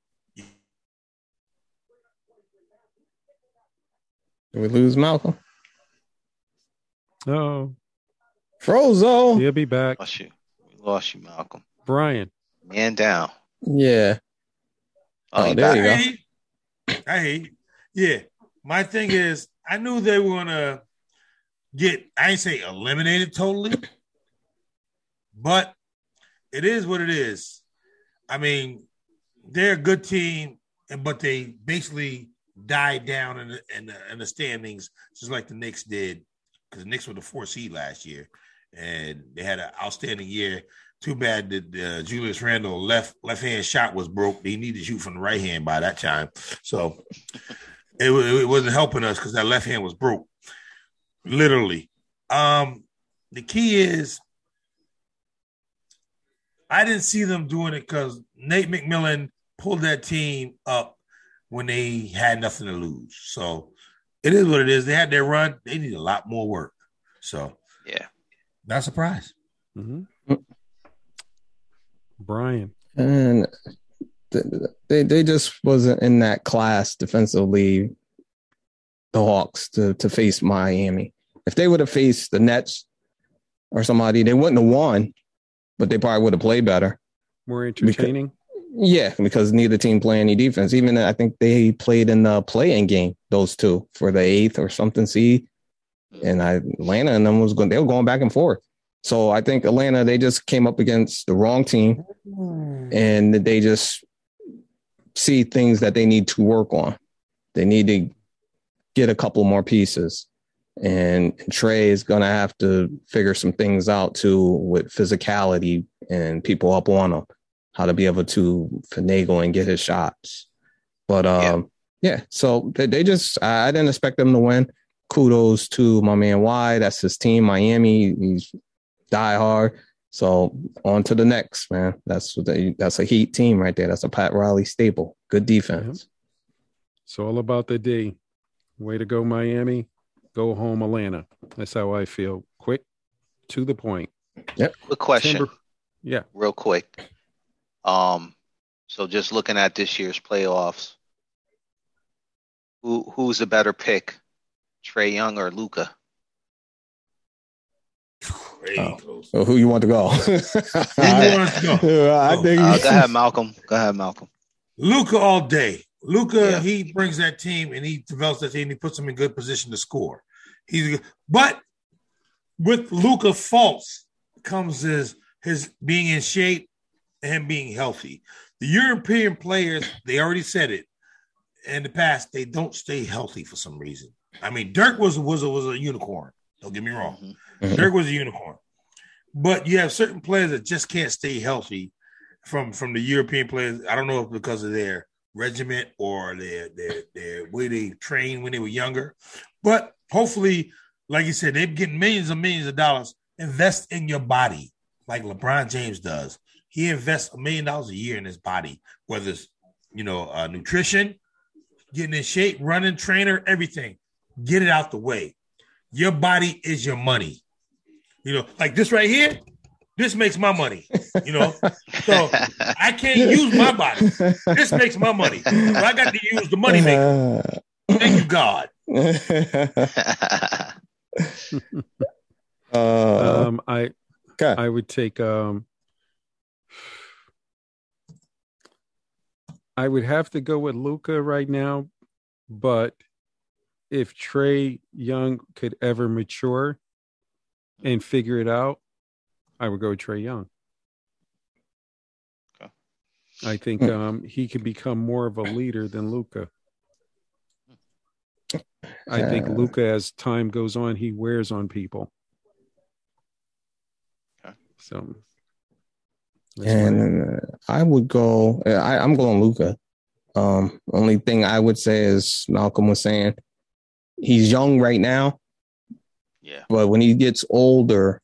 Speaker 4: Did we lose Malcolm?
Speaker 2: Oh,
Speaker 4: Frozo.
Speaker 2: he'll be back.
Speaker 3: lost you. We lost you, Malcolm.
Speaker 2: Brian.
Speaker 3: Man down.
Speaker 4: Yeah.
Speaker 3: Oh,
Speaker 4: Oh, there
Speaker 3: back.
Speaker 4: you go.
Speaker 1: I hate, I hate. Yeah. My thing is, I knew they were gonna get, I ain't say eliminated totally, but it is what it is. I mean, they're a good team, and but they basically died down in the, in the, in the standings, just like the Knicks did, because the Knicks were the four seed last year, and they had an outstanding year. Too bad that uh, Julius Randle left left hand shot was broke. He needed to shoot from the right hand by that time, so it, it wasn't helping us because that left hand was broke, literally. Um, the key is I didn't see them doing it because Nate McMillan pulled that team up when they had nothing to lose. So it is what it is. They had their run. They need a lot more work. So
Speaker 3: Yeah.
Speaker 1: Not surprised.
Speaker 2: hmm Brian.
Speaker 4: And they they just wasn't in that class defensively. The Hawks to to face Miami. If they would have faced the Nets or somebody, they wouldn't have won, but they probably would have played better.
Speaker 2: More entertaining.
Speaker 4: Yeah, because neither team play any defense. Even I think they played in the play-in game, those two for the eighth or something seed. And I, Atlanta and them was going, they were going back and forth. So I think Atlanta, they just came up against the wrong team and they just see things that they need to work on. They need to get a couple more pieces. And Trae is going to have to figure some things out too with physicality and people up on him, how to be able to finagle and get his shots. But um, yeah, so they, they just, I, I didn't expect them to win. Kudos to my man Y. That's his team, Miami. He's die hard. So on to the next, man. That's they, that's a heat team right there. That's a Pat Riley staple. Good defense.
Speaker 2: It's all about the D. Way to go, Miami. Go home, Atlanta. That's how I feel. Quick, to the point. Yep.
Speaker 3: Quick question,
Speaker 2: Timber- Yeah.
Speaker 3: real quick. Um, so just looking at this year's playoffs, who who's a better pick, Trae Young or
Speaker 1: Luka?
Speaker 4: Oh.
Speaker 1: close.
Speaker 4: So who you want to go?
Speaker 1: Who you want to go?
Speaker 4: I
Speaker 1: Oh,
Speaker 4: think
Speaker 3: Uh, go ahead, Malcolm. Go ahead, Malcolm.
Speaker 1: Luka all day. Luka,
Speaker 3: Yeah.
Speaker 1: he brings that team and he develops that team. And he puts them in good position to score. He's but with Luka faults comes his his being in shape and being healthy. The European players, they already said it in the past, they don't stay healthy for some reason. I mean, Dirk was was a, was a unicorn. Don't get me wrong.
Speaker 3: Mhm.
Speaker 4: Mhm.
Speaker 1: Dirk was a unicorn. But you have certain players that just can't stay healthy from from the European players. I don't know if because of their regiment or their their their way they trained when they were younger. But hopefully, like you said, they're getting millions and millions of dollars. Invest in your body, like LeBron James does. He invests a million dollars a year in his body, whether it's you know uh, nutrition, getting in shape, running, trainer, everything get it out the way. Your body is your money. You know, like this right here, this makes my money. You know, so I can't use my body. This makes my money. So I got to use the money maker. Thank you, God.
Speaker 4: Uh,
Speaker 2: um, I
Speaker 4: okay.
Speaker 2: I would take um I would have to go with Luka right now, but if Trae Young could ever mature and figure it out, I would go Trae Young.
Speaker 3: Okay.
Speaker 2: I think
Speaker 4: Hmm.
Speaker 2: um, he can become more of a leader than Luka. I think
Speaker 4: Uh,
Speaker 2: Luka, as time goes on, he wears on people.
Speaker 3: Okay.
Speaker 2: So,
Speaker 4: And uh, I would go. I, I'm going Luka. Um, only thing I would say is Malcolm was saying, he's young right now,
Speaker 3: Yeah.
Speaker 4: but when he gets older,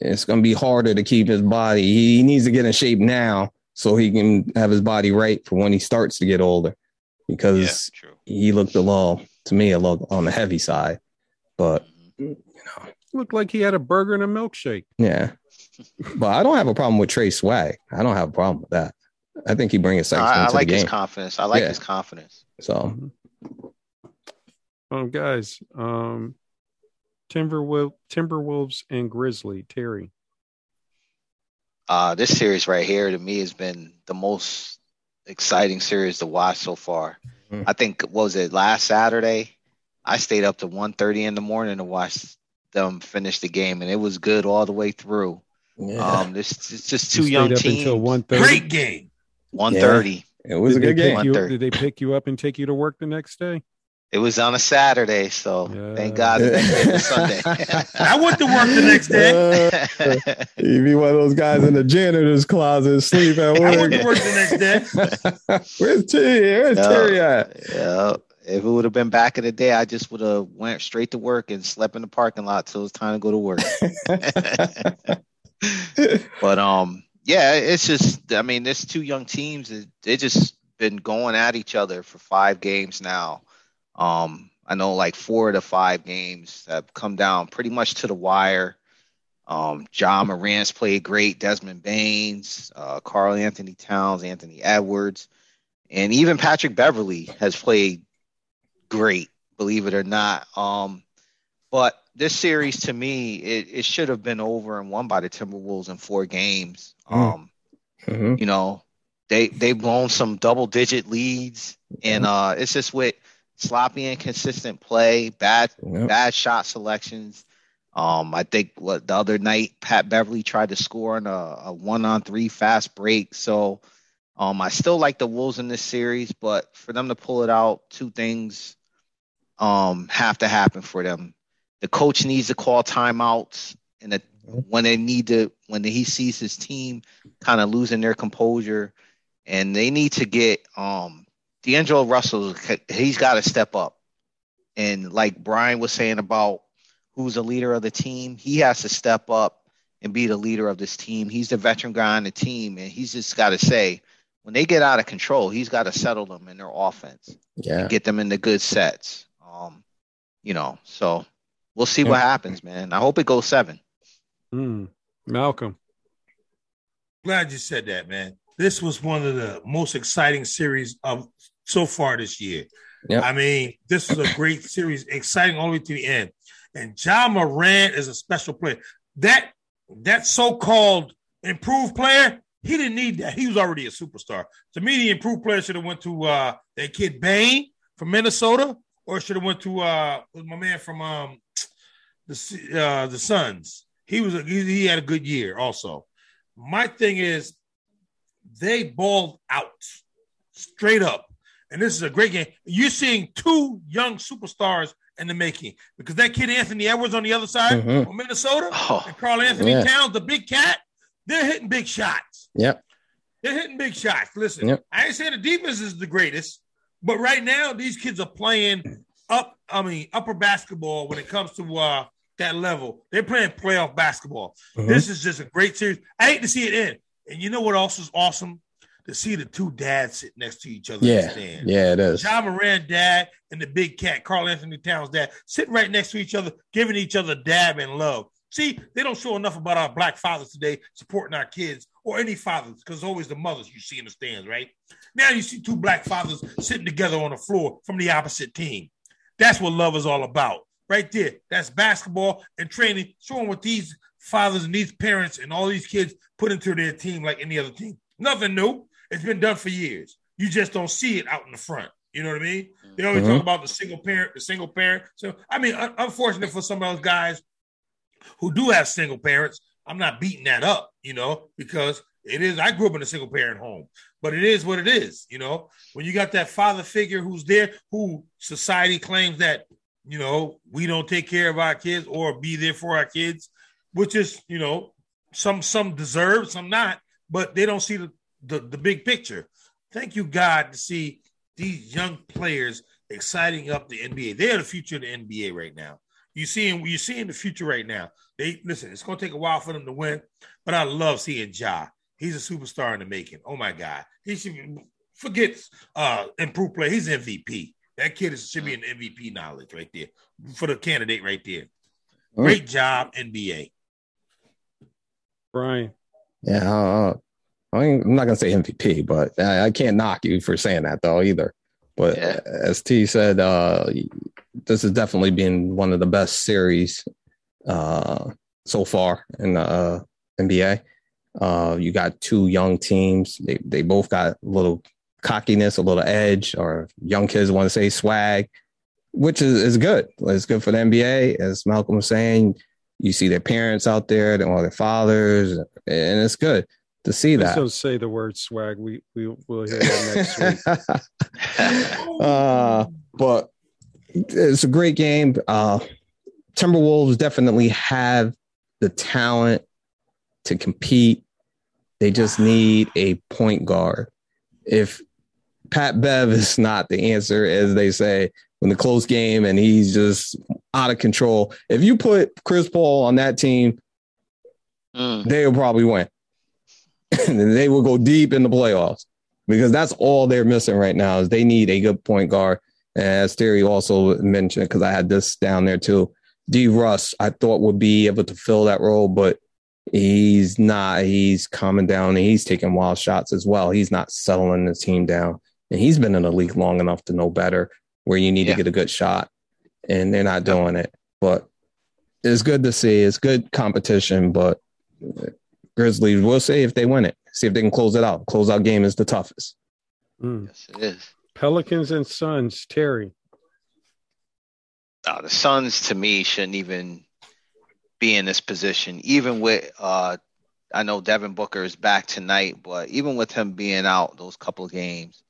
Speaker 4: it's going to be harder to keep his body. He needs to get in shape now so he can have his body right for when he starts to get older.
Speaker 3: Yeah.
Speaker 4: Because
Speaker 3: True.
Speaker 4: he looked a little, to me, a little on the heavy side. But
Speaker 3: Mhm.
Speaker 2: looked like he had a burger and a milkshake.
Speaker 4: yeah, but I don't have a problem with Trae Swag. I don't have a problem with that. I think he brings
Speaker 3: No,
Speaker 4: excitement
Speaker 3: I, I
Speaker 4: to
Speaker 3: like
Speaker 4: the
Speaker 3: his
Speaker 4: game.
Speaker 3: confidence. I like
Speaker 4: Yeah.
Speaker 3: his confidence.
Speaker 4: So
Speaker 2: Um, guys, um, Timberwolves, Timberwolves and Grizzly Terry.
Speaker 3: Uh, this series right here to me has been the most exciting series to watch so far.
Speaker 4: Mhm.
Speaker 3: I think what was it last Saturday? I stayed up to 1.30 in the morning to watch them finish the game, and it was good all the way through.
Speaker 4: yeah,
Speaker 3: Um, this it's just two
Speaker 2: stayed
Speaker 3: young
Speaker 2: up
Speaker 3: teams.
Speaker 2: until one thirty.
Speaker 1: Great game.
Speaker 3: 1.30.
Speaker 4: it was a good game.
Speaker 2: You, did they pick you up and take you to work the next day?
Speaker 3: It was on a Saturday, so
Speaker 2: Yeah.
Speaker 3: thank God it was Sunday.
Speaker 1: I went to work the next day.
Speaker 4: Uh, you be one of those guys in the janitor's closet, sleep at work.
Speaker 1: I went to work the next day.
Speaker 4: Where's Terry? Where's
Speaker 3: Yeah.
Speaker 4: Terry at?
Speaker 3: yeah. If it would have been back in the day, I just would have went straight to work and slept in the parking lot till it was time to go to work. but um, yeah, it's just I mean, this two young teams. They just been going at each other for five games now. Um, I know like four of the five games have come down pretty much to the wire. Um, Ja Morant's played great, Desmond Baines, uh, Karl-Anthony Towns, Anthony Edwards, and even Patrick Beverley has played great, believe it or not. Um, but this series to me, it, it should have been over and won by the Timberwolves in four games.
Speaker 4: Mm.
Speaker 3: Um,
Speaker 4: Mhm.
Speaker 3: you know, they they've blown some double digit leads, and uh, it's just with sloppy, inconsistent play, bad
Speaker 4: Yep.
Speaker 3: bad shot selections. Um, I think what the other night Pat Beverley tried to score on a, a one on three fast break. So um, I still like the Wolves in this series, but for them to pull it out, two things um have to happen for them. The coach needs to call timeouts, and the, when they need to, when he sees his team kind of losing their composure, and they need to get um D'Angelo Russell. He's got to step up, and like Brian was saying about who's the leader of the team, he has to step up and be the leader of this team. He's the veteran guy on the team, and he's just got to say when they get out of control, he's got to settle them in their offense
Speaker 4: Yeah.
Speaker 3: get them into good sets. Um, you know, so we'll see what happens, man. I hope it goes seven.
Speaker 2: Hmm. Malcolm.
Speaker 1: Glad you said that, man. This was one of the most exciting series of so far this year.
Speaker 4: Yep.
Speaker 1: I mean, this was a great series, exciting all the way to the end. And Ja Morant is a special player. That that so-called improved player, he didn't need that. He was already a superstar. To me, the improved player should have went to uh, that kid Bain from Minnesota, or should have went to uh, my man from um, the uh, the Suns. He was a, he, he had a good year also. My thing is, they balled out straight up, and this is a great game. You're seeing two young superstars in the making because that kid Anthony Edwards on the other side
Speaker 4: Mhm.
Speaker 1: from Minnesota
Speaker 3: Oh,
Speaker 1: and Karl Anthony
Speaker 4: Yeah.
Speaker 1: Towns, the big cat, they're hitting big shots.
Speaker 4: Yep.
Speaker 1: They're hitting big shots. Listen,
Speaker 4: Yep.
Speaker 1: I ain't saying the defense is the greatest, but right now these kids are playing up. I mean, upper basketball when it comes to uh, that level. They're playing playoff basketball.
Speaker 4: Mhm.
Speaker 1: This is just a great series. I hate to see it end. And you know what else is awesome? To see the two dads sit next to each other.
Speaker 4: Yeah.
Speaker 1: stand.
Speaker 4: Yeah, it is.
Speaker 1: John Moran dad and the big cat, Karl-Anthony Towns dad, sitting right next to each other, giving each other dab and love. See, they don't show enough about our black fathers today supporting our kids or any fathers because always the mothers you see in the stands, right? Now you see two black fathers sitting together on the floor from the opposite team. That's what love is all about, right there. That's basketball and training, showing what these fathers and these parents and all these kids put into their team like any other team. Nothing new. It's been done for years. You just don't see it out in the front. You know what I mean? They always
Speaker 4: Mhm.
Speaker 1: talk about the single parent, the single parent. So I mean, un- unfortunate for some of those guys who do have single parents. I'm not beating that up, you know, because it is. I grew up in a single parent home, but it is what it is, you know. When you got that father figure who's there, who society claims that you know we don't take care of our kids or be there for our kids, which is you know some some deserve, some not, but they don't see the the, the big picture. Thank you, God, to see these young players exciting up the NBA. They're the future of the NBA right now. You seeing you seeing the future right now. They listen. It's going to take a while for them to win, but I love seeing Ja. He's a superstar in the making. Oh my God, he should be, forget uh improved play. He's MVP. That kid is, should be an MVP knowledge right there for the candidate right there. Great job, NBA.
Speaker 2: Brian.
Speaker 4: Yeah, uh, I I'm not gonna say MVP, but I, I can't knock you for saying that though either. But
Speaker 3: Yeah.
Speaker 4: as T said, uh, this has definitely been one of the best series uh, so far in the uh, NBA. Uh, you got two young teams. They they both got a little cockiness, a little edge, or young kids want to say swag, which is, is good. It's good for the NBA. As Malcolm was saying, you see their parents out there, or their fathers, and it's good to see
Speaker 2: Please
Speaker 4: that.
Speaker 2: don't say the word swag. We we will hear that next week.
Speaker 4: uh, but it's a great game. Uh, Timberwolves definitely have the talent to compete. They just need a point guard. If Pat Bev is not the answer, as they say, in the close game and he's just out of control. If you put Chris Paul on that team,
Speaker 3: Mm.
Speaker 4: they will probably win. and they will go deep in the playoffs because that's all they're missing right now is they need a good point guard. And as Terry also mentioned, because I had this down there too, D Russ, I thought would be able to fill that role, but he's not. He's calming down and he's taking wild shots as well. He's not settling the team down. And he's been in the league long enough to know better where you need
Speaker 3: Yeah.
Speaker 4: to get a good shot. And they're not doing it. But it's good to see. It's good competition, but Grizzlies, we'll see if they win it. See if they can close it out. Close out game is the toughest.
Speaker 2: Mm.
Speaker 3: Yes, it is.
Speaker 2: Pelicans and Suns. Terry.
Speaker 3: Uh, the Suns, to me, shouldn't even be in this position. Even with, uh, I know Devin Booker is back tonight, but even with him being out those couple of games,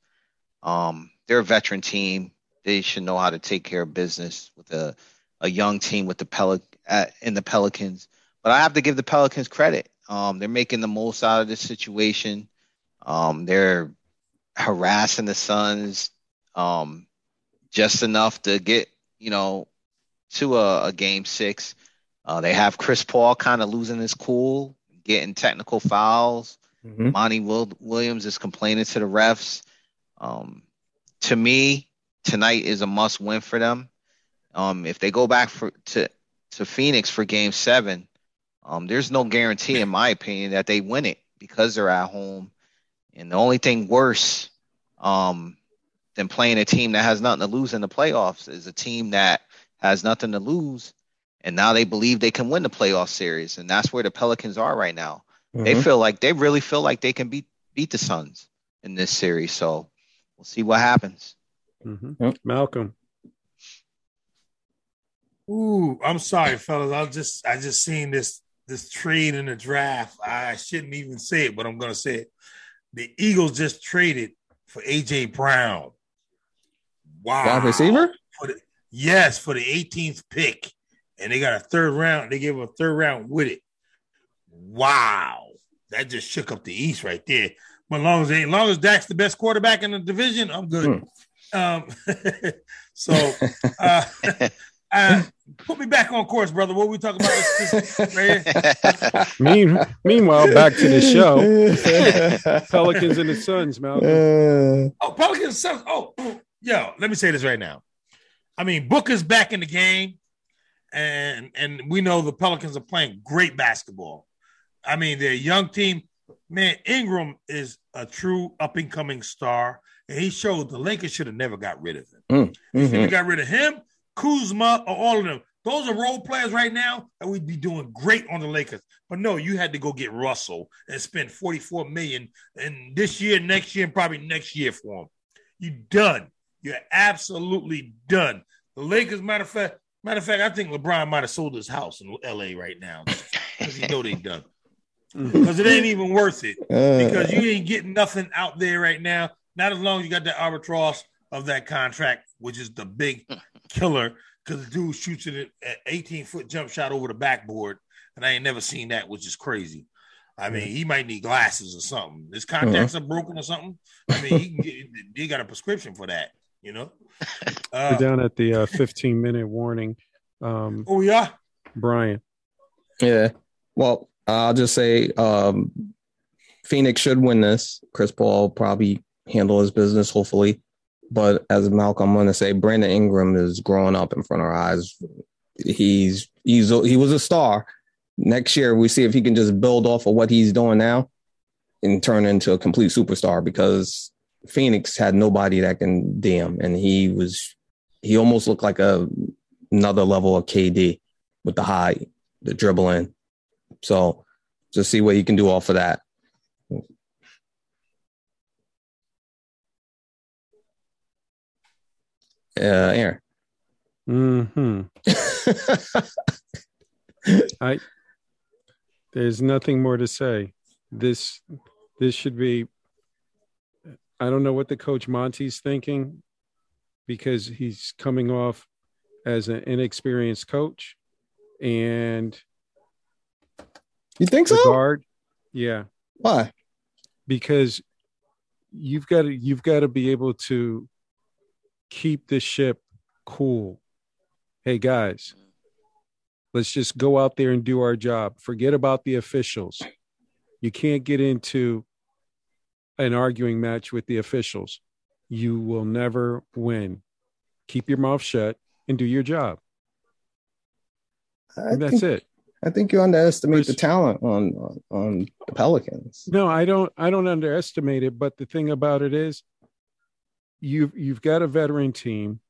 Speaker 3: um, they're a veteran team. They should know how to take care of business with a, a young team with the Pel- at, in the Pelicans. But I have to give the Pelicans credit. Um, they're making the most out of this situation. Um, they're harassing the Suns um, just enough to get, you know, to a, a game six. Uh, they have Chris Paul kind of losing his cool, getting technical fouls.
Speaker 4: Mhm.
Speaker 3: Monty Will- Williams is complaining to the refs. Um, to me, tonight is a must win for them. Um, if they go back for to to Phoenix for Game Seven, um, there's no guarantee, in my opinion, that they win it because they're at home. And the only thing worse um, than playing a team that has nothing to lose in the playoffs is a team that has nothing to lose, and now they believe they can win the playoff series, and that's where the Pelicans are right now. They
Speaker 4: Mhm.
Speaker 3: feel like they really feel like they can beat beat the Suns in this series. So we'll see what happens.
Speaker 2: Mhm.
Speaker 4: Yep.
Speaker 2: Malcolm.
Speaker 1: Ooh, I'm sorry, fellas. I just I just seen this this trade in the draft. I shouldn't even say it, but I'm gonna say it. The Eagles just traded for AJ Brown. Wow.
Speaker 4: Wide receiver?
Speaker 1: For the, yes, for the 18th pick. And they got a third round. They gave a third round with it. Wow. That just shook up the East right there. But as long as, as long as Dak's the best quarterback in the division, I'm good. Um, so uh, uh, put me back on course, brother. What we talking about? This, this, right?
Speaker 2: Mean, meanwhile, back to the show. Pelicans and the Suns, Malcolm.
Speaker 4: Uh,
Speaker 1: Oh, Pelicans. Suns. Oh, yo, let me say this right now. I mean, Booker's back in the game, and and we know the Pelicans are playing great basketball. I mean, they're a young team. Man, Ingram is a true up and coming star, and he showed the Lakers should have never got rid of him.
Speaker 4: mm,
Speaker 1: They should
Speaker 4: mhm.
Speaker 1: have got rid of him, Kuzma, or all of them. Those are role players right now, and we'd be doing great on the Lakers. But no, you had to go get Russell and spend 44 million and this year, next year, and probably next year for him. You done. You're absolutely done. The Lakers, matter of fact, matter of fact, I think LeBron might have sold his house in LA right now because he know they done. Because it ain't even worth it. Uh, because you ain't getting nothing out there right now. Not as long as you got that arbitrage of that contract, which is the big killer. Because the dude shoots it at 18 foot jump shot over the backboard, and I ain't never seen that, which is crazy. I mean, he might need glasses or something. His contacts
Speaker 4: Uh-huh.
Speaker 1: are broken or something. I mean, he get, he got a prescription for that. You know. Uh,
Speaker 2: We're down at the uh, 15 minute warning. Um,
Speaker 1: oh yeah.
Speaker 2: Brian.
Speaker 4: Yeah. Well, I'll just say um, Phoenix should win this. Chris Paul probably handle his business, hopefully. But as Malcolm, I'm going to say Brandon Ingram is growing up in front of our eyes. He's he's he was a star. Next year, we see if he can just build off of what he's doing now and turn into a complete superstar. Because Phoenix had nobody that can D him, and he was he almost looked like a another level of KD with the height, the dribbling. So just see what you can do off of that. Uh, Aaron.
Speaker 2: Hmm. I. There's nothing more to say. This. This should be. I don't know what the coach Monty's thinking, because he's coming off as an inexperienced coach, and
Speaker 4: you think so?
Speaker 2: guard. Yeah,
Speaker 4: Why?
Speaker 2: because you've got to you've got to be able to keep the ship cool. Hey guys, let's just go out there and do our job. Forget about the officials. You can't get into an arguing match with the officials. You will never win. Keep your mouth shut and do your job.
Speaker 4: I
Speaker 2: And that's
Speaker 4: think,
Speaker 2: it.
Speaker 4: I think you underestimate the talent on, on on the Pelicans.
Speaker 2: No, I don't I don't underestimate it, but the thing about it is you've you've got a veteran team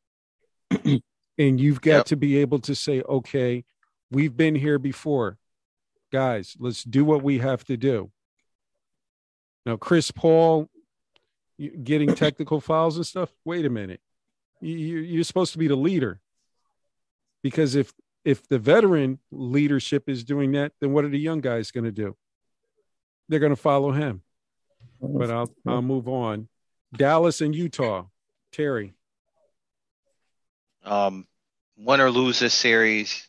Speaker 2: and you've got
Speaker 3: Yep.
Speaker 2: to be able to say, okay, we've been here before. Guys, let's do what we have to do. Now, Chris Paul getting technical fouls and stuff. Wait a minute. You, you- you're supposed to be the leader. Because if if the veteran leadership is doing that, then what are the young guys going to do? They're going to follow him. But I'll I'll move on. Dallas and Utah. Terry.
Speaker 3: Um, win or lose this series,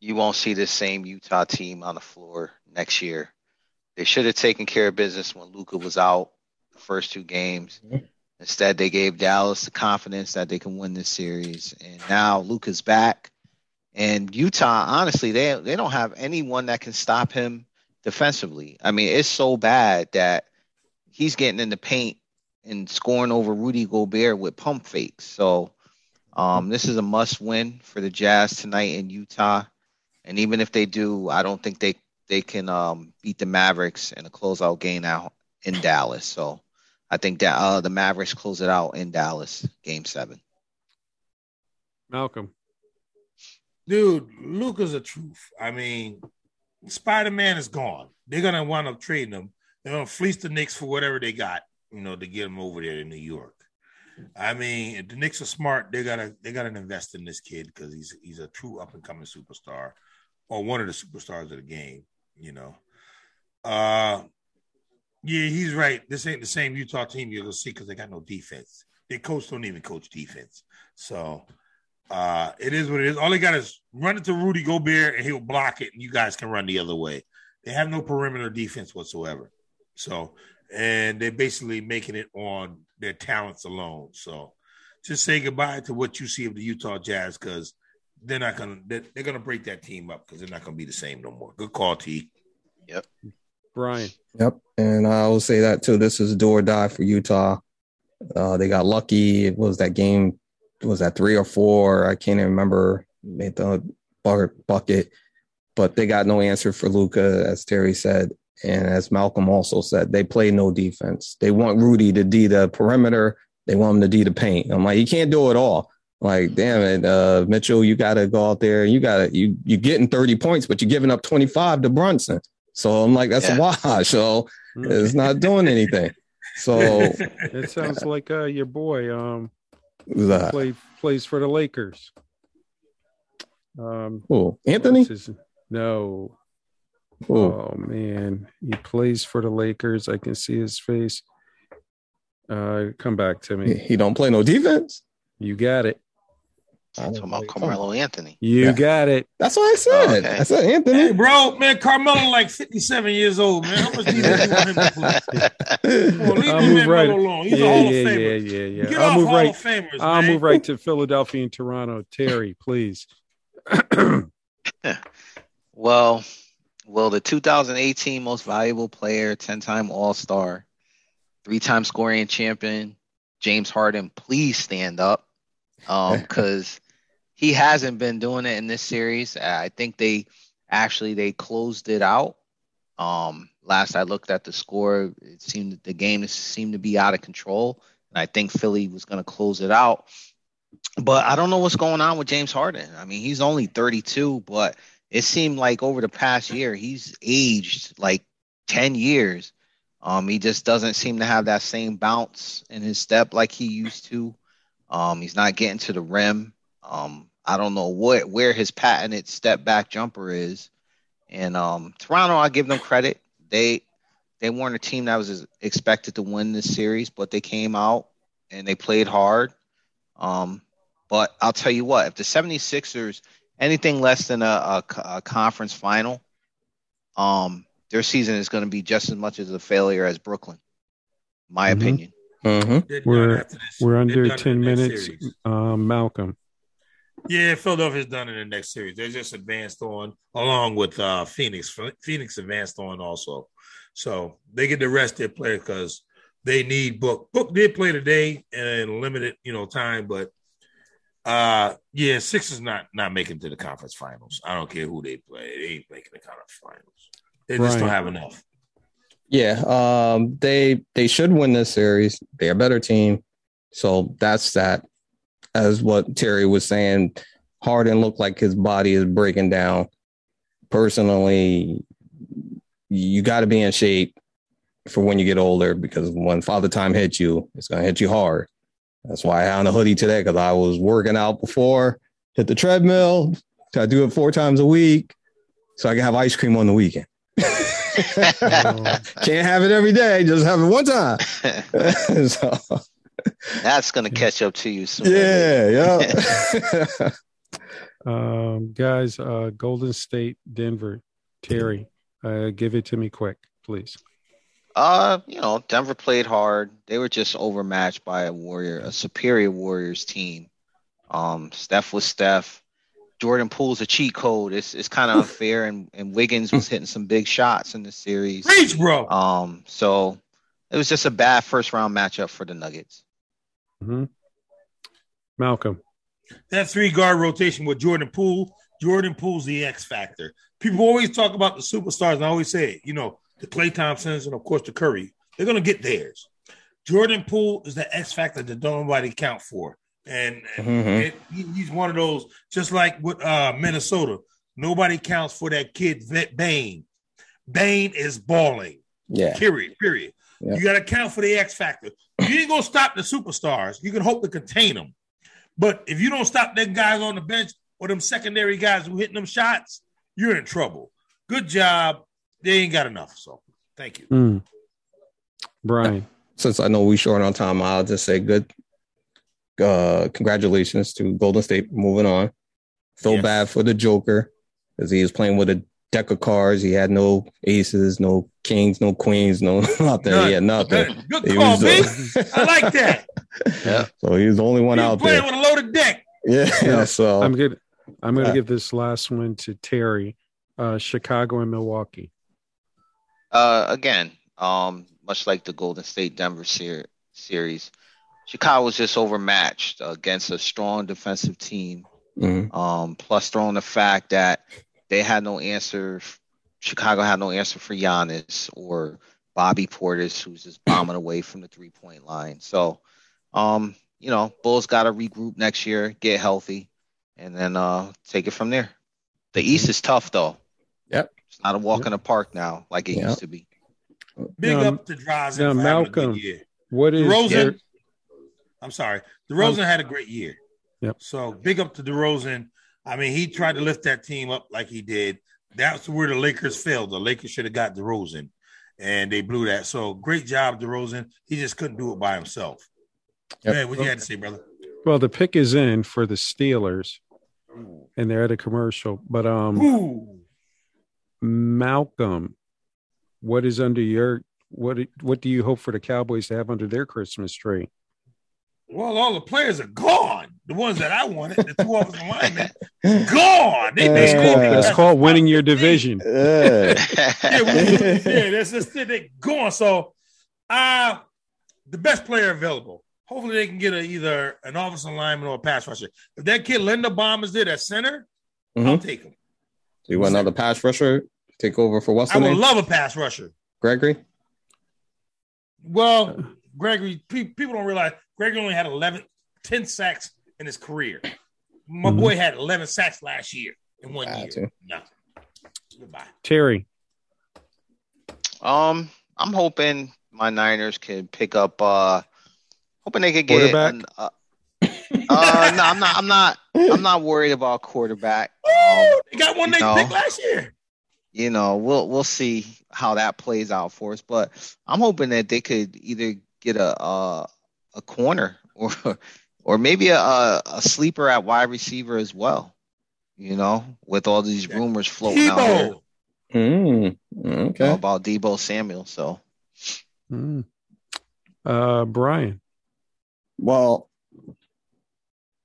Speaker 3: you won't see the same Utah team on the floor next year. They should have taken care of business when Luka was out the first two games.
Speaker 4: Mhm.
Speaker 3: Instead, they gave Dallas the confidence that they can win this series. And now Luka's back. And Utah, honestly, they they don't have anyone that can stop him defensively. I mean, it's so bad that he's getting in the paint and scoring over Rudy Gobert with pump fakes. So um, this is a must win for the Jazz tonight in Utah. And even if they do, I don't think they they can um, beat the Mavericks in a closeout game out in Dallas. So I think that uh, the Mavericks close it out in Dallas, Game Seven.
Speaker 2: Malcolm.
Speaker 1: Dude, Luka's a truth. I mean, Spider Man is gone. They're gonna wind up trading him. They're gonna fleece the Knicks for whatever they got, you know, to get him over there to New York. I mean, if the Knicks are smart, they gotta they gotta invest in this kid because he's he's a true up and coming superstar, or one of the superstars of the game. You know, uh, yeah, he's right. This ain't the same Utah team you're gonna see because they got no defense. Their coach don't even coach defense, so uh, it is what it is. All they got is run it to Rudy Gobert and he'll block it, and you guys can run the other way. They have no perimeter defense whatsoever. So, and they're basically making it on their talents alone. So, just say goodbye to what you see of the Utah Jazz because they're not gonna they're, they're gonna break that team up because they're not gonna be the same no more. Good call, T. Yep.
Speaker 2: Brian.
Speaker 4: Yep. And I will say that too. This is do or die for Utah. Uh, they got lucky. It was that game, was that three or four? I can't even remember. Made the bucket, but they got no answer for Luka, as Terry said. And as Malcolm also said, they play no defense. They want Rudy to D the perimeter. They want him to D the paint. I'm like, you can't do it all. Like, damn it, uh, Mitchell, you got to go out there. You got to you you're getting thirty points, but you're giving up twenty five to Brunson. So I'm like, that's
Speaker 3: Yeah.
Speaker 4: a wash. So it's not doing anything. So
Speaker 2: It sounds like uh, your boy um play, plays for the Lakers. Um,
Speaker 4: who? Anthony?
Speaker 2: his- no.
Speaker 4: Who?
Speaker 2: Oh man, he plays for the Lakers. I can see his face. Uh, come back to me.
Speaker 4: he don't play no defense.
Speaker 2: You got it.
Speaker 3: I'm talking about Carmelo Anthony.
Speaker 2: You
Speaker 4: Yeah.
Speaker 2: got it.
Speaker 4: That's what I said.
Speaker 3: Okay.
Speaker 4: I said
Speaker 1: Hey,
Speaker 4: Anthony.
Speaker 1: bro, man, Carmelo like 57 years old, man. How much do you want him to play? Come on, leave
Speaker 2: I'll move right.
Speaker 1: Melo alone. He's
Speaker 2: yeah,
Speaker 1: a Hall
Speaker 2: yeah,
Speaker 1: of
Speaker 2: yeah,
Speaker 1: Famer.
Speaker 2: yeah, yeah.
Speaker 1: Get
Speaker 2: I'll
Speaker 1: off
Speaker 2: move
Speaker 1: Hall
Speaker 2: right.
Speaker 1: of Famers,
Speaker 2: I'll
Speaker 1: man.
Speaker 2: move right to Philadelphia and Toronto. Terry, please.
Speaker 3: Well, well, the 2018 most valuable player, 10-time All-Star, three-time scoring champion, James Harden, please stand up. Um, because he hasn't been doing it in this series. I think they actually they closed it out. Um, last I looked at the score, it seemed that the game seemed to be out of control, and I think Philly was going to close it out. But I don't know what's going on with James Harden. I mean, he's only 32, but it seemed like over the past year he's aged like 10 years. Um, he just doesn't seem to have that same bounce in his step like he used to. Um, he's not getting to the rim. Um, I don't know what where his patented step back jumper is. And um, Toronto, I give them credit. They they weren't a team that was expected to win this series, but they came out and they played hard. Um, but I'll tell you what, if the 76ers anything less than a, a, a conference final, um, their season is going to be just as much as a failure as Brooklyn, my
Speaker 2: Mhm.
Speaker 3: opinion.
Speaker 4: hmm
Speaker 1: They're
Speaker 2: We're- We're under 10 minutes.
Speaker 1: series.
Speaker 2: Um, Malcolm.
Speaker 1: Yeah, Philadelphia's done in the next series. They just advanced on along with uh, Phoenix. Phoenix advanced on also, so they get to rest their player because they need Book. Book did play today in limited, you know, time, but uh, yeah, six is not not making to the conference finals. I don't care who they play; they ain't making the conference finals. They just don't have enough.
Speaker 4: Yeah, um, they they should win this series. They're a better team, so that's that. As what Terry was saying, Harden looked like his body is breaking down. Personally, you got to be in shape for when you get older because when Father Time hits you, it's gonna hit you hard. That's why I had on a hoodie today because I was working out before, hit the treadmill. I do it four times a week, so I can have ice cream on the weekend. Can't have it every day. Just have it one time. so,
Speaker 3: That's going to catch up to you soon.
Speaker 4: yeah, yeah.
Speaker 2: um, guys, uh, Golden State, Denver, Terry, uh, give it to me quick, please.
Speaker 3: Uh, you know, Denver played hard. They were just overmatched by a Warrior, a superior Warriors team. Um, Steph was Steph. Jordan Poole's a cheat code. It's it's kind of unfair, and, and Wiggins was hitting some big shots in the series.
Speaker 1: Preach, bro.
Speaker 3: Um, so it was just a bad first round matchup for the Nuggets.
Speaker 2: hmm Malcolm.
Speaker 1: that three guard rotation with Jordan Poole. Jordan Poole's the X factor. People always talk about the superstars, and I always say, it, you know, the Klay Thompsons and of course the Curry. They're gonna get theirs. Jordan Poole is the X factor that don't nobody count for, and
Speaker 4: Mhm.
Speaker 1: it, he- he's one of those. Just like with uh, Minnesota, nobody counts for that kid Vet Bain. Bain is balling.
Speaker 4: yeah.
Speaker 1: Period. Period.
Speaker 4: Yeah.
Speaker 1: You got to count for the X factor. You ain't gonna stop the superstars. You can hope to contain them, but if you don't stop them guys on the bench or them secondary guys who hitting them shots, you're in trouble. Good job. They ain't got enough. So thank you.
Speaker 2: Mm. Brian.
Speaker 4: Since I know we short on time, I'll just say good. Uh, congratulations to Golden State moving on. Feel
Speaker 1: Yes.
Speaker 4: bad for the Joker because he was playing with a deck of cards. He had no aces, no kings, no queens, no nothing.
Speaker 1: None.
Speaker 4: He had nothing.
Speaker 1: Good, good
Speaker 4: He
Speaker 1: call,
Speaker 4: was,
Speaker 1: B.
Speaker 4: uh,
Speaker 1: I like that.
Speaker 3: Yeah.
Speaker 4: so he was the only one
Speaker 1: He's
Speaker 4: out
Speaker 1: playing
Speaker 4: there.
Speaker 1: with a loaded deck.
Speaker 4: Yeah.
Speaker 2: Yeah.
Speaker 4: So
Speaker 2: I'm good. I'm going to
Speaker 4: Uh,
Speaker 2: give this last one to Terry. Uh, Chicago and Milwaukee.
Speaker 3: Uh, again, um, much like the Golden State Denver ser- series, Chicago was just overmatched against a strong defensive team.
Speaker 4: mhm.
Speaker 3: Um, plus throwing the fact that they had no answer. Chicago had no answer for Giannis or Bobby Portis, who's just bombing away from the three point line. So, um, you know, Bulls got to regroup next year, get healthy, and then uh take it from there. The East is tough though.
Speaker 4: Yep.
Speaker 3: It's not a walk in the park now like it
Speaker 4: Yep.
Speaker 3: used to be.
Speaker 1: Big
Speaker 2: Now-
Speaker 1: up to DeRozan
Speaker 2: now,
Speaker 1: for having a
Speaker 2: Malcolm,
Speaker 1: good year.
Speaker 2: What is
Speaker 1: DeRozan,
Speaker 2: their-
Speaker 1: I'm sorry. DeRozan had a great year.
Speaker 2: Yep.
Speaker 1: So big up to DeRozan. I mean, he tried to lift that team up like he did. That's where the Lakers failed. The Lakers should have got DeRozan, and they blew that. So great job, DeRozan. He just couldn't do it by himself.
Speaker 4: Yep.
Speaker 1: Hey, what you had to say, brother?
Speaker 2: well, the pick is in for the Steelers, and they're at a commercial. But um,
Speaker 1: Ooh.
Speaker 2: Malcolm, what is under your what? What do you hope for the Cowboys to have under their Christmas tree?
Speaker 1: Well, all the players are gone. The ones that I wanted, the two offensive linemen, gone. They,
Speaker 2: That's
Speaker 1: they,
Speaker 2: called,
Speaker 1: they-
Speaker 2: that's called winning your division.
Speaker 4: Uh,
Speaker 1: yeah, we- we- yeah, that's just it. They gone. So, uh the best player available. Hopefully, they can get a, either an offensive lineman or a pass rusher. If that kid Linderbaum is there at center, I'll
Speaker 4: Mhm.
Speaker 1: take him.
Speaker 4: So you want another pass rusher take over for what's
Speaker 1: I would
Speaker 4: name?
Speaker 1: love a pass rusher.
Speaker 4: Gregory.
Speaker 1: Well, Gregory, pe- people don't realize Gregory only had 11, 10 sacks in his career. My
Speaker 2: Mhm.
Speaker 1: boy had 11 sacks last year in one year.
Speaker 4: too.
Speaker 1: No. Goodbye.
Speaker 2: Terry,
Speaker 3: Um, I'm hoping my Niners can pick up. uh Hoping they could get. An, uh, uh, no, I'm not. I'm not. I'm not worried about quarterback. Um,
Speaker 1: They got one they
Speaker 3: no.
Speaker 1: picked last year.
Speaker 3: you know, we'll we'll see how that plays out for us. But I'm hoping that they could either get a a, a corner or or maybe a, a a sleeper at wide receiver as well. You know, with all these rumors floating out there
Speaker 4: Mm, okay.
Speaker 3: about Deebo Samuel. So
Speaker 2: Mm. uh, Brian,
Speaker 4: Well,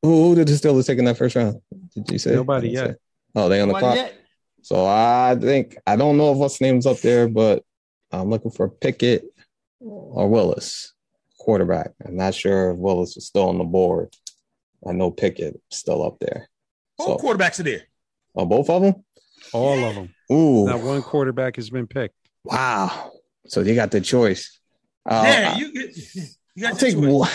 Speaker 4: who, who did the Steelers take in that first round? Did you say
Speaker 2: Nobody yet.
Speaker 4: say. Oh, they on the
Speaker 1: Nobody
Speaker 4: clock.
Speaker 1: yet.
Speaker 4: So I think I don't know if what's name's up there, but I'm looking for Pickett or Willis, quarterback. I'm not sure if Willis is still on the board. I know Pickett is still up there.
Speaker 1: Both
Speaker 4: So,
Speaker 1: quarterbacks are there.
Speaker 4: oh, both of them.
Speaker 2: all of them.
Speaker 4: Ooh,
Speaker 2: Not one quarterback has been picked.
Speaker 4: wow. So you got the choice. Uh,
Speaker 1: yeah, you get you got
Speaker 4: I'll
Speaker 1: your
Speaker 4: take.
Speaker 1: choice.
Speaker 4: one.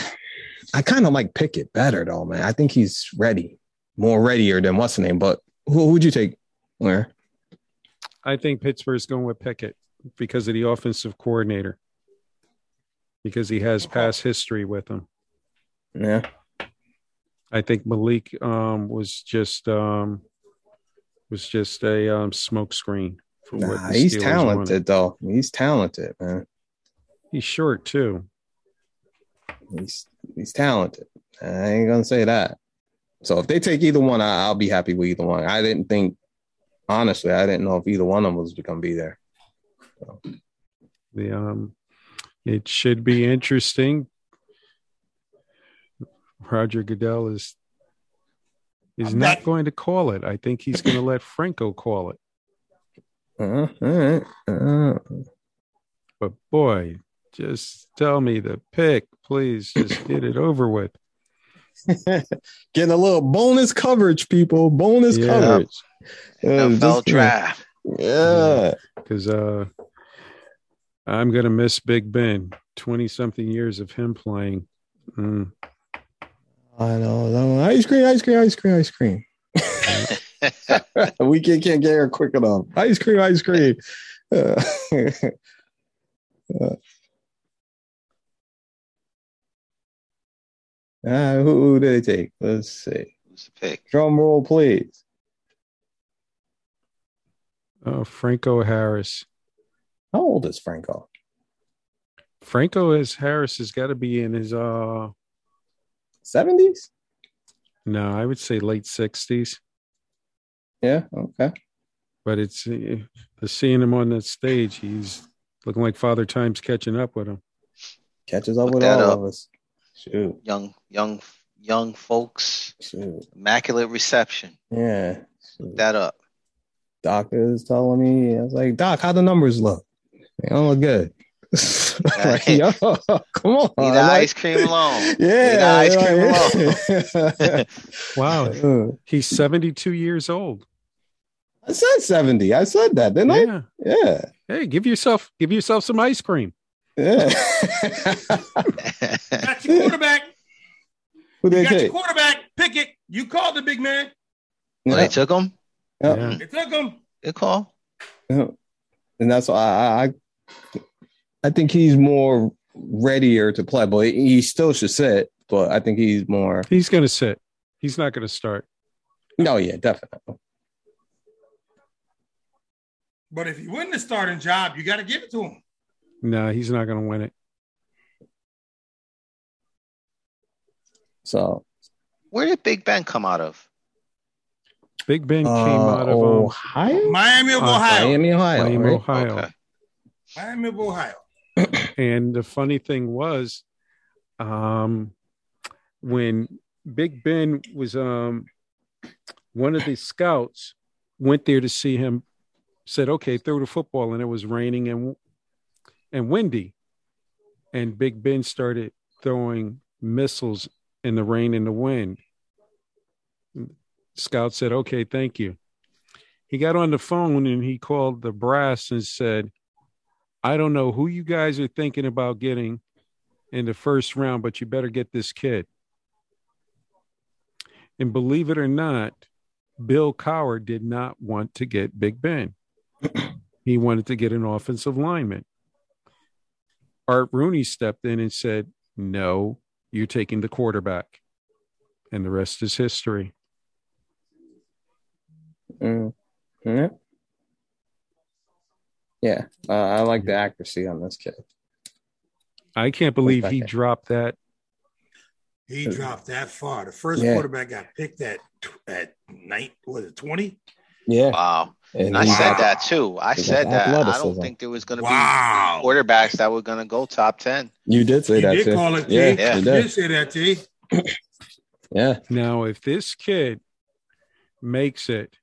Speaker 4: I kind of like Pickett better though, man. I think he's ready, more readier than what's the name. But who would you take? Where?
Speaker 2: I think Pittsburgh's going with Pickett because of the offensive coordinator, because he has past history with him.
Speaker 4: Yeah.
Speaker 2: I think Malik um, was just um, was just a um, smokescreen for what
Speaker 4: Nah,
Speaker 2: the
Speaker 4: he's
Speaker 2: Steelers
Speaker 4: talented
Speaker 2: wanted.
Speaker 4: though. He's talented, man.
Speaker 2: He's short too.
Speaker 4: He's he's talented. I ain't gonna say that. So if they take either one, I, I'll be happy with either one. I didn't think, honestly, I didn't know if either one of them was gonna be there.
Speaker 2: The um, it should be interesting. Roger Goodell is is
Speaker 1: I'm
Speaker 2: not going to call it. I think he's going to let Franco call it.
Speaker 4: Uh, all right. Uh,
Speaker 2: But boy, just tell me the pick, please. Just get it over with.
Speaker 4: getting a little bonus coverage, people. Bonus
Speaker 2: Yeah.
Speaker 4: coverage.
Speaker 3: NFL
Speaker 4: just-
Speaker 3: draft.
Speaker 4: Yeah.
Speaker 2: because uh, I'm gonna miss Big Ben. Twenty something years of him playing. Mm.
Speaker 4: I know. no, Ice cream, ice cream, ice cream, ice cream. we can't, can't get here quick enough. Ice cream, ice cream. Uh, uh, uh, who, who did they take? Let's see.
Speaker 3: Who's the pick?
Speaker 4: Drum roll, please.
Speaker 2: Oh, Franco Harris.
Speaker 4: How old is Franco?
Speaker 2: Franco is Harris has got to be in his uh.
Speaker 4: 70s?
Speaker 2: No, I would say late sixties.
Speaker 4: Yeah. Okay.
Speaker 2: But it's uh, seeing him on that stage. He's looking like Father Time's catching up with him.
Speaker 4: Catches up
Speaker 3: Look
Speaker 4: with
Speaker 3: that
Speaker 4: all
Speaker 3: up.
Speaker 4: of us. Shoot.
Speaker 3: Young, young, young folks.
Speaker 4: Shoot.
Speaker 3: Immaculate reception.
Speaker 4: Yeah.
Speaker 3: Look
Speaker 4: Shoot.
Speaker 3: that up.
Speaker 4: doctor is telling me, I was like, Doc, how the numbers look? They don't look good. like, yo, come on.
Speaker 3: Leave the
Speaker 4: Like,
Speaker 3: ice cream alone.
Speaker 4: yeah.
Speaker 3: Leave the ice cream
Speaker 4: like-
Speaker 2: Wow, he's seventy-two years old.
Speaker 4: I said 70. I said that, didn't I?
Speaker 2: Yeah.
Speaker 4: Yeah.
Speaker 2: Hey, give yourself give yourself some ice cream.
Speaker 4: Yeah.
Speaker 1: Got your quarterback.
Speaker 4: Who
Speaker 1: You
Speaker 4: they
Speaker 1: got your quarterback. Pick it. You called the big man.
Speaker 3: Oh,
Speaker 4: Yeah.
Speaker 3: they took him.
Speaker 4: Yeah.
Speaker 2: Yeah.
Speaker 1: They took him.
Speaker 3: Good call.
Speaker 4: Yeah. And that's why I, I I think he's more readier to play, but he still should sit. But I think he's more.
Speaker 2: He's going to sit. He's not going to start.
Speaker 4: No, yeah, definitely.
Speaker 1: But if he win the starting job, you got to give it to him.
Speaker 2: No, he's not going to win it.
Speaker 4: So
Speaker 3: Where did Big Ben come out of?
Speaker 2: Big Ben came
Speaker 4: uh,
Speaker 2: out of um,
Speaker 4: Ohio,
Speaker 1: Miami of
Speaker 2: Uh,
Speaker 1: Ohio.
Speaker 4: Miami, Ohio.
Speaker 2: Miami,
Speaker 4: right?
Speaker 2: Ohio.
Speaker 3: Okay.
Speaker 1: Miami of Ohio.
Speaker 2: And the funny thing was, um, when Big Ben was um, one of the scouts went there to see him, said, "Okay, throw the football," and it was raining and and windy, and Big Ben started throwing missiles in the rain and the wind. Scout said, "Okay, thank you." He got on the phone and he called the brass and said, I don't know who you guys are thinking about getting in the first round, but you better get this kid. And believe it or not, Bill Cowher did not want to get Big Ben. he wanted to get an offensive lineman. Art Rooney stepped in and said, No, you're taking the quarterback. And the rest is history.
Speaker 4: Mm. Yeah. Yeah, uh, I like the accuracy on this kid.
Speaker 2: I can't believe he
Speaker 4: Quarterback.
Speaker 2: dropped that.
Speaker 1: He dropped that far. The first
Speaker 4: Yeah.
Speaker 1: quarterback got picked at at night. Was it twenty?
Speaker 4: Yeah,
Speaker 3: Wow.
Speaker 4: And
Speaker 3: And I said that too. I said that. I don't think there was going to
Speaker 1: Wow.
Speaker 3: be quarterbacks that were going to go top 10.
Speaker 4: You did say
Speaker 1: You
Speaker 4: that
Speaker 1: did
Speaker 4: too.
Speaker 1: call it, T.
Speaker 4: yeah,
Speaker 3: Yeah.
Speaker 4: you
Speaker 1: You
Speaker 4: did.
Speaker 1: did say that, T.
Speaker 4: Yeah,
Speaker 2: Now, if this kid makes it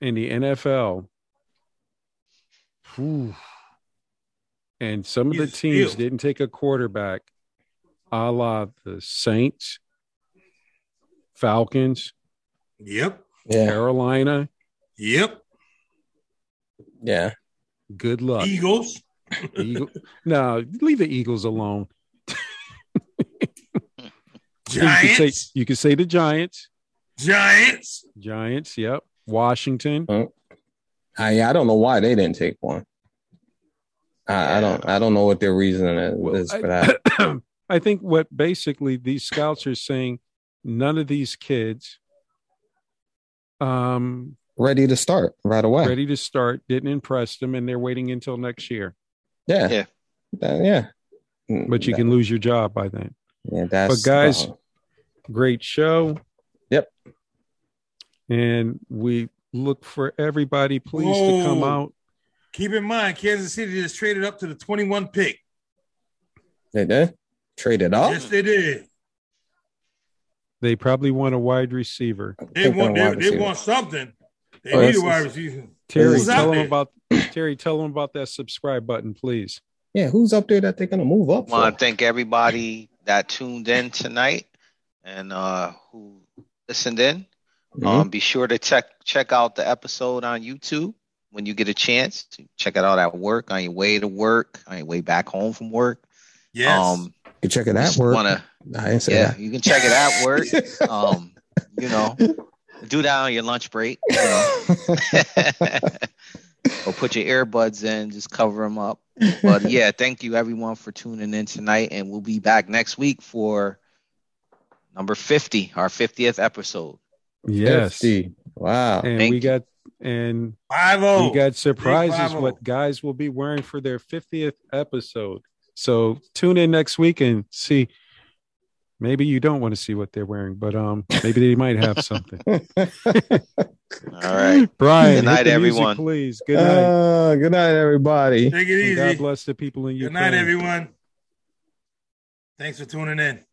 Speaker 2: in the NFL, whew, and some of the teams
Speaker 1: skilled.
Speaker 2: didn't take a quarterback, a la the Saints, Falcons,
Speaker 1: Yep.
Speaker 4: yeah,
Speaker 2: Carolina,
Speaker 1: Yep.
Speaker 4: yeah.
Speaker 2: good luck.
Speaker 1: Eagles.
Speaker 2: Eagle, no, leave the Eagles alone. You could say
Speaker 1: Giants.
Speaker 2: you could say the Giants,
Speaker 1: Giants.
Speaker 2: Giants, yep. Washington,
Speaker 4: I I don't know why they didn't take one. I, I don't I don't know what their reason is,
Speaker 2: Well,
Speaker 4: is for
Speaker 2: I-
Speaker 4: that.
Speaker 2: I think what basically these scouts are saying, none of these kids um
Speaker 4: Ready to start right away.
Speaker 2: ready to start didn't impress them and they're waiting until next year.
Speaker 4: Yeah,
Speaker 3: Yeah.
Speaker 4: That- yeah.
Speaker 2: But you
Speaker 4: That-
Speaker 2: can lose your job by then.
Speaker 4: Yeah, that's
Speaker 2: But guys-
Speaker 4: uh,
Speaker 2: Great show.
Speaker 4: Yep.
Speaker 2: And we look for everybody please to come out.
Speaker 1: Keep in mind, Kansas City just traded up to the 21 pick.
Speaker 4: they did traded up.
Speaker 1: Yes, they did.
Speaker 2: They probably want a wide receiver.
Speaker 1: They
Speaker 4: Taking
Speaker 1: want they,
Speaker 4: wide
Speaker 1: they want something. They
Speaker 4: Oh,
Speaker 1: need a wide receiver.
Speaker 2: Terry,
Speaker 1: Who's
Speaker 2: tell them about Terry, tell them about that subscribe button, please.
Speaker 4: Yeah, who's up there that they're gonna move up?
Speaker 3: want
Speaker 4: For?
Speaker 3: to thank everybody that tuned in tonight and uh, who listened in.
Speaker 4: Mhm.
Speaker 3: Um, be sure to check check out the episode on YouTube when you get a chance. To check it out at work, on your way to work, on your way back home from work.
Speaker 1: Yes.
Speaker 3: Um,
Speaker 4: you can check it at work.
Speaker 3: Wanna,
Speaker 4: I didn't say
Speaker 3: yeah, you can check it at work. Um, you know, do that on your lunch break. You know. or put your earbuds in, just cover them up. But yeah, thank you everyone for tuning in tonight, and we'll be back next week for number fifty, our fiftieth episode.
Speaker 2: Yes.
Speaker 4: 50. Wow.
Speaker 2: And
Speaker 3: Thank
Speaker 2: we
Speaker 3: you.
Speaker 2: got and
Speaker 1: Five oh.
Speaker 2: we got surprises
Speaker 1: Big 5-0.
Speaker 2: what guys will be wearing for their 50th episode. So tune in next week and see. Maybe you don't want to see what they're wearing, but um, maybe they might have something.
Speaker 3: All right.
Speaker 2: Brian,
Speaker 3: Good night,
Speaker 2: hit the music,
Speaker 3: everyone.
Speaker 2: please. Good night.
Speaker 4: Uh, good night, everybody.
Speaker 1: Take it
Speaker 2: And God bless the people in
Speaker 1: Good night, everyone. Thanks for tuning in.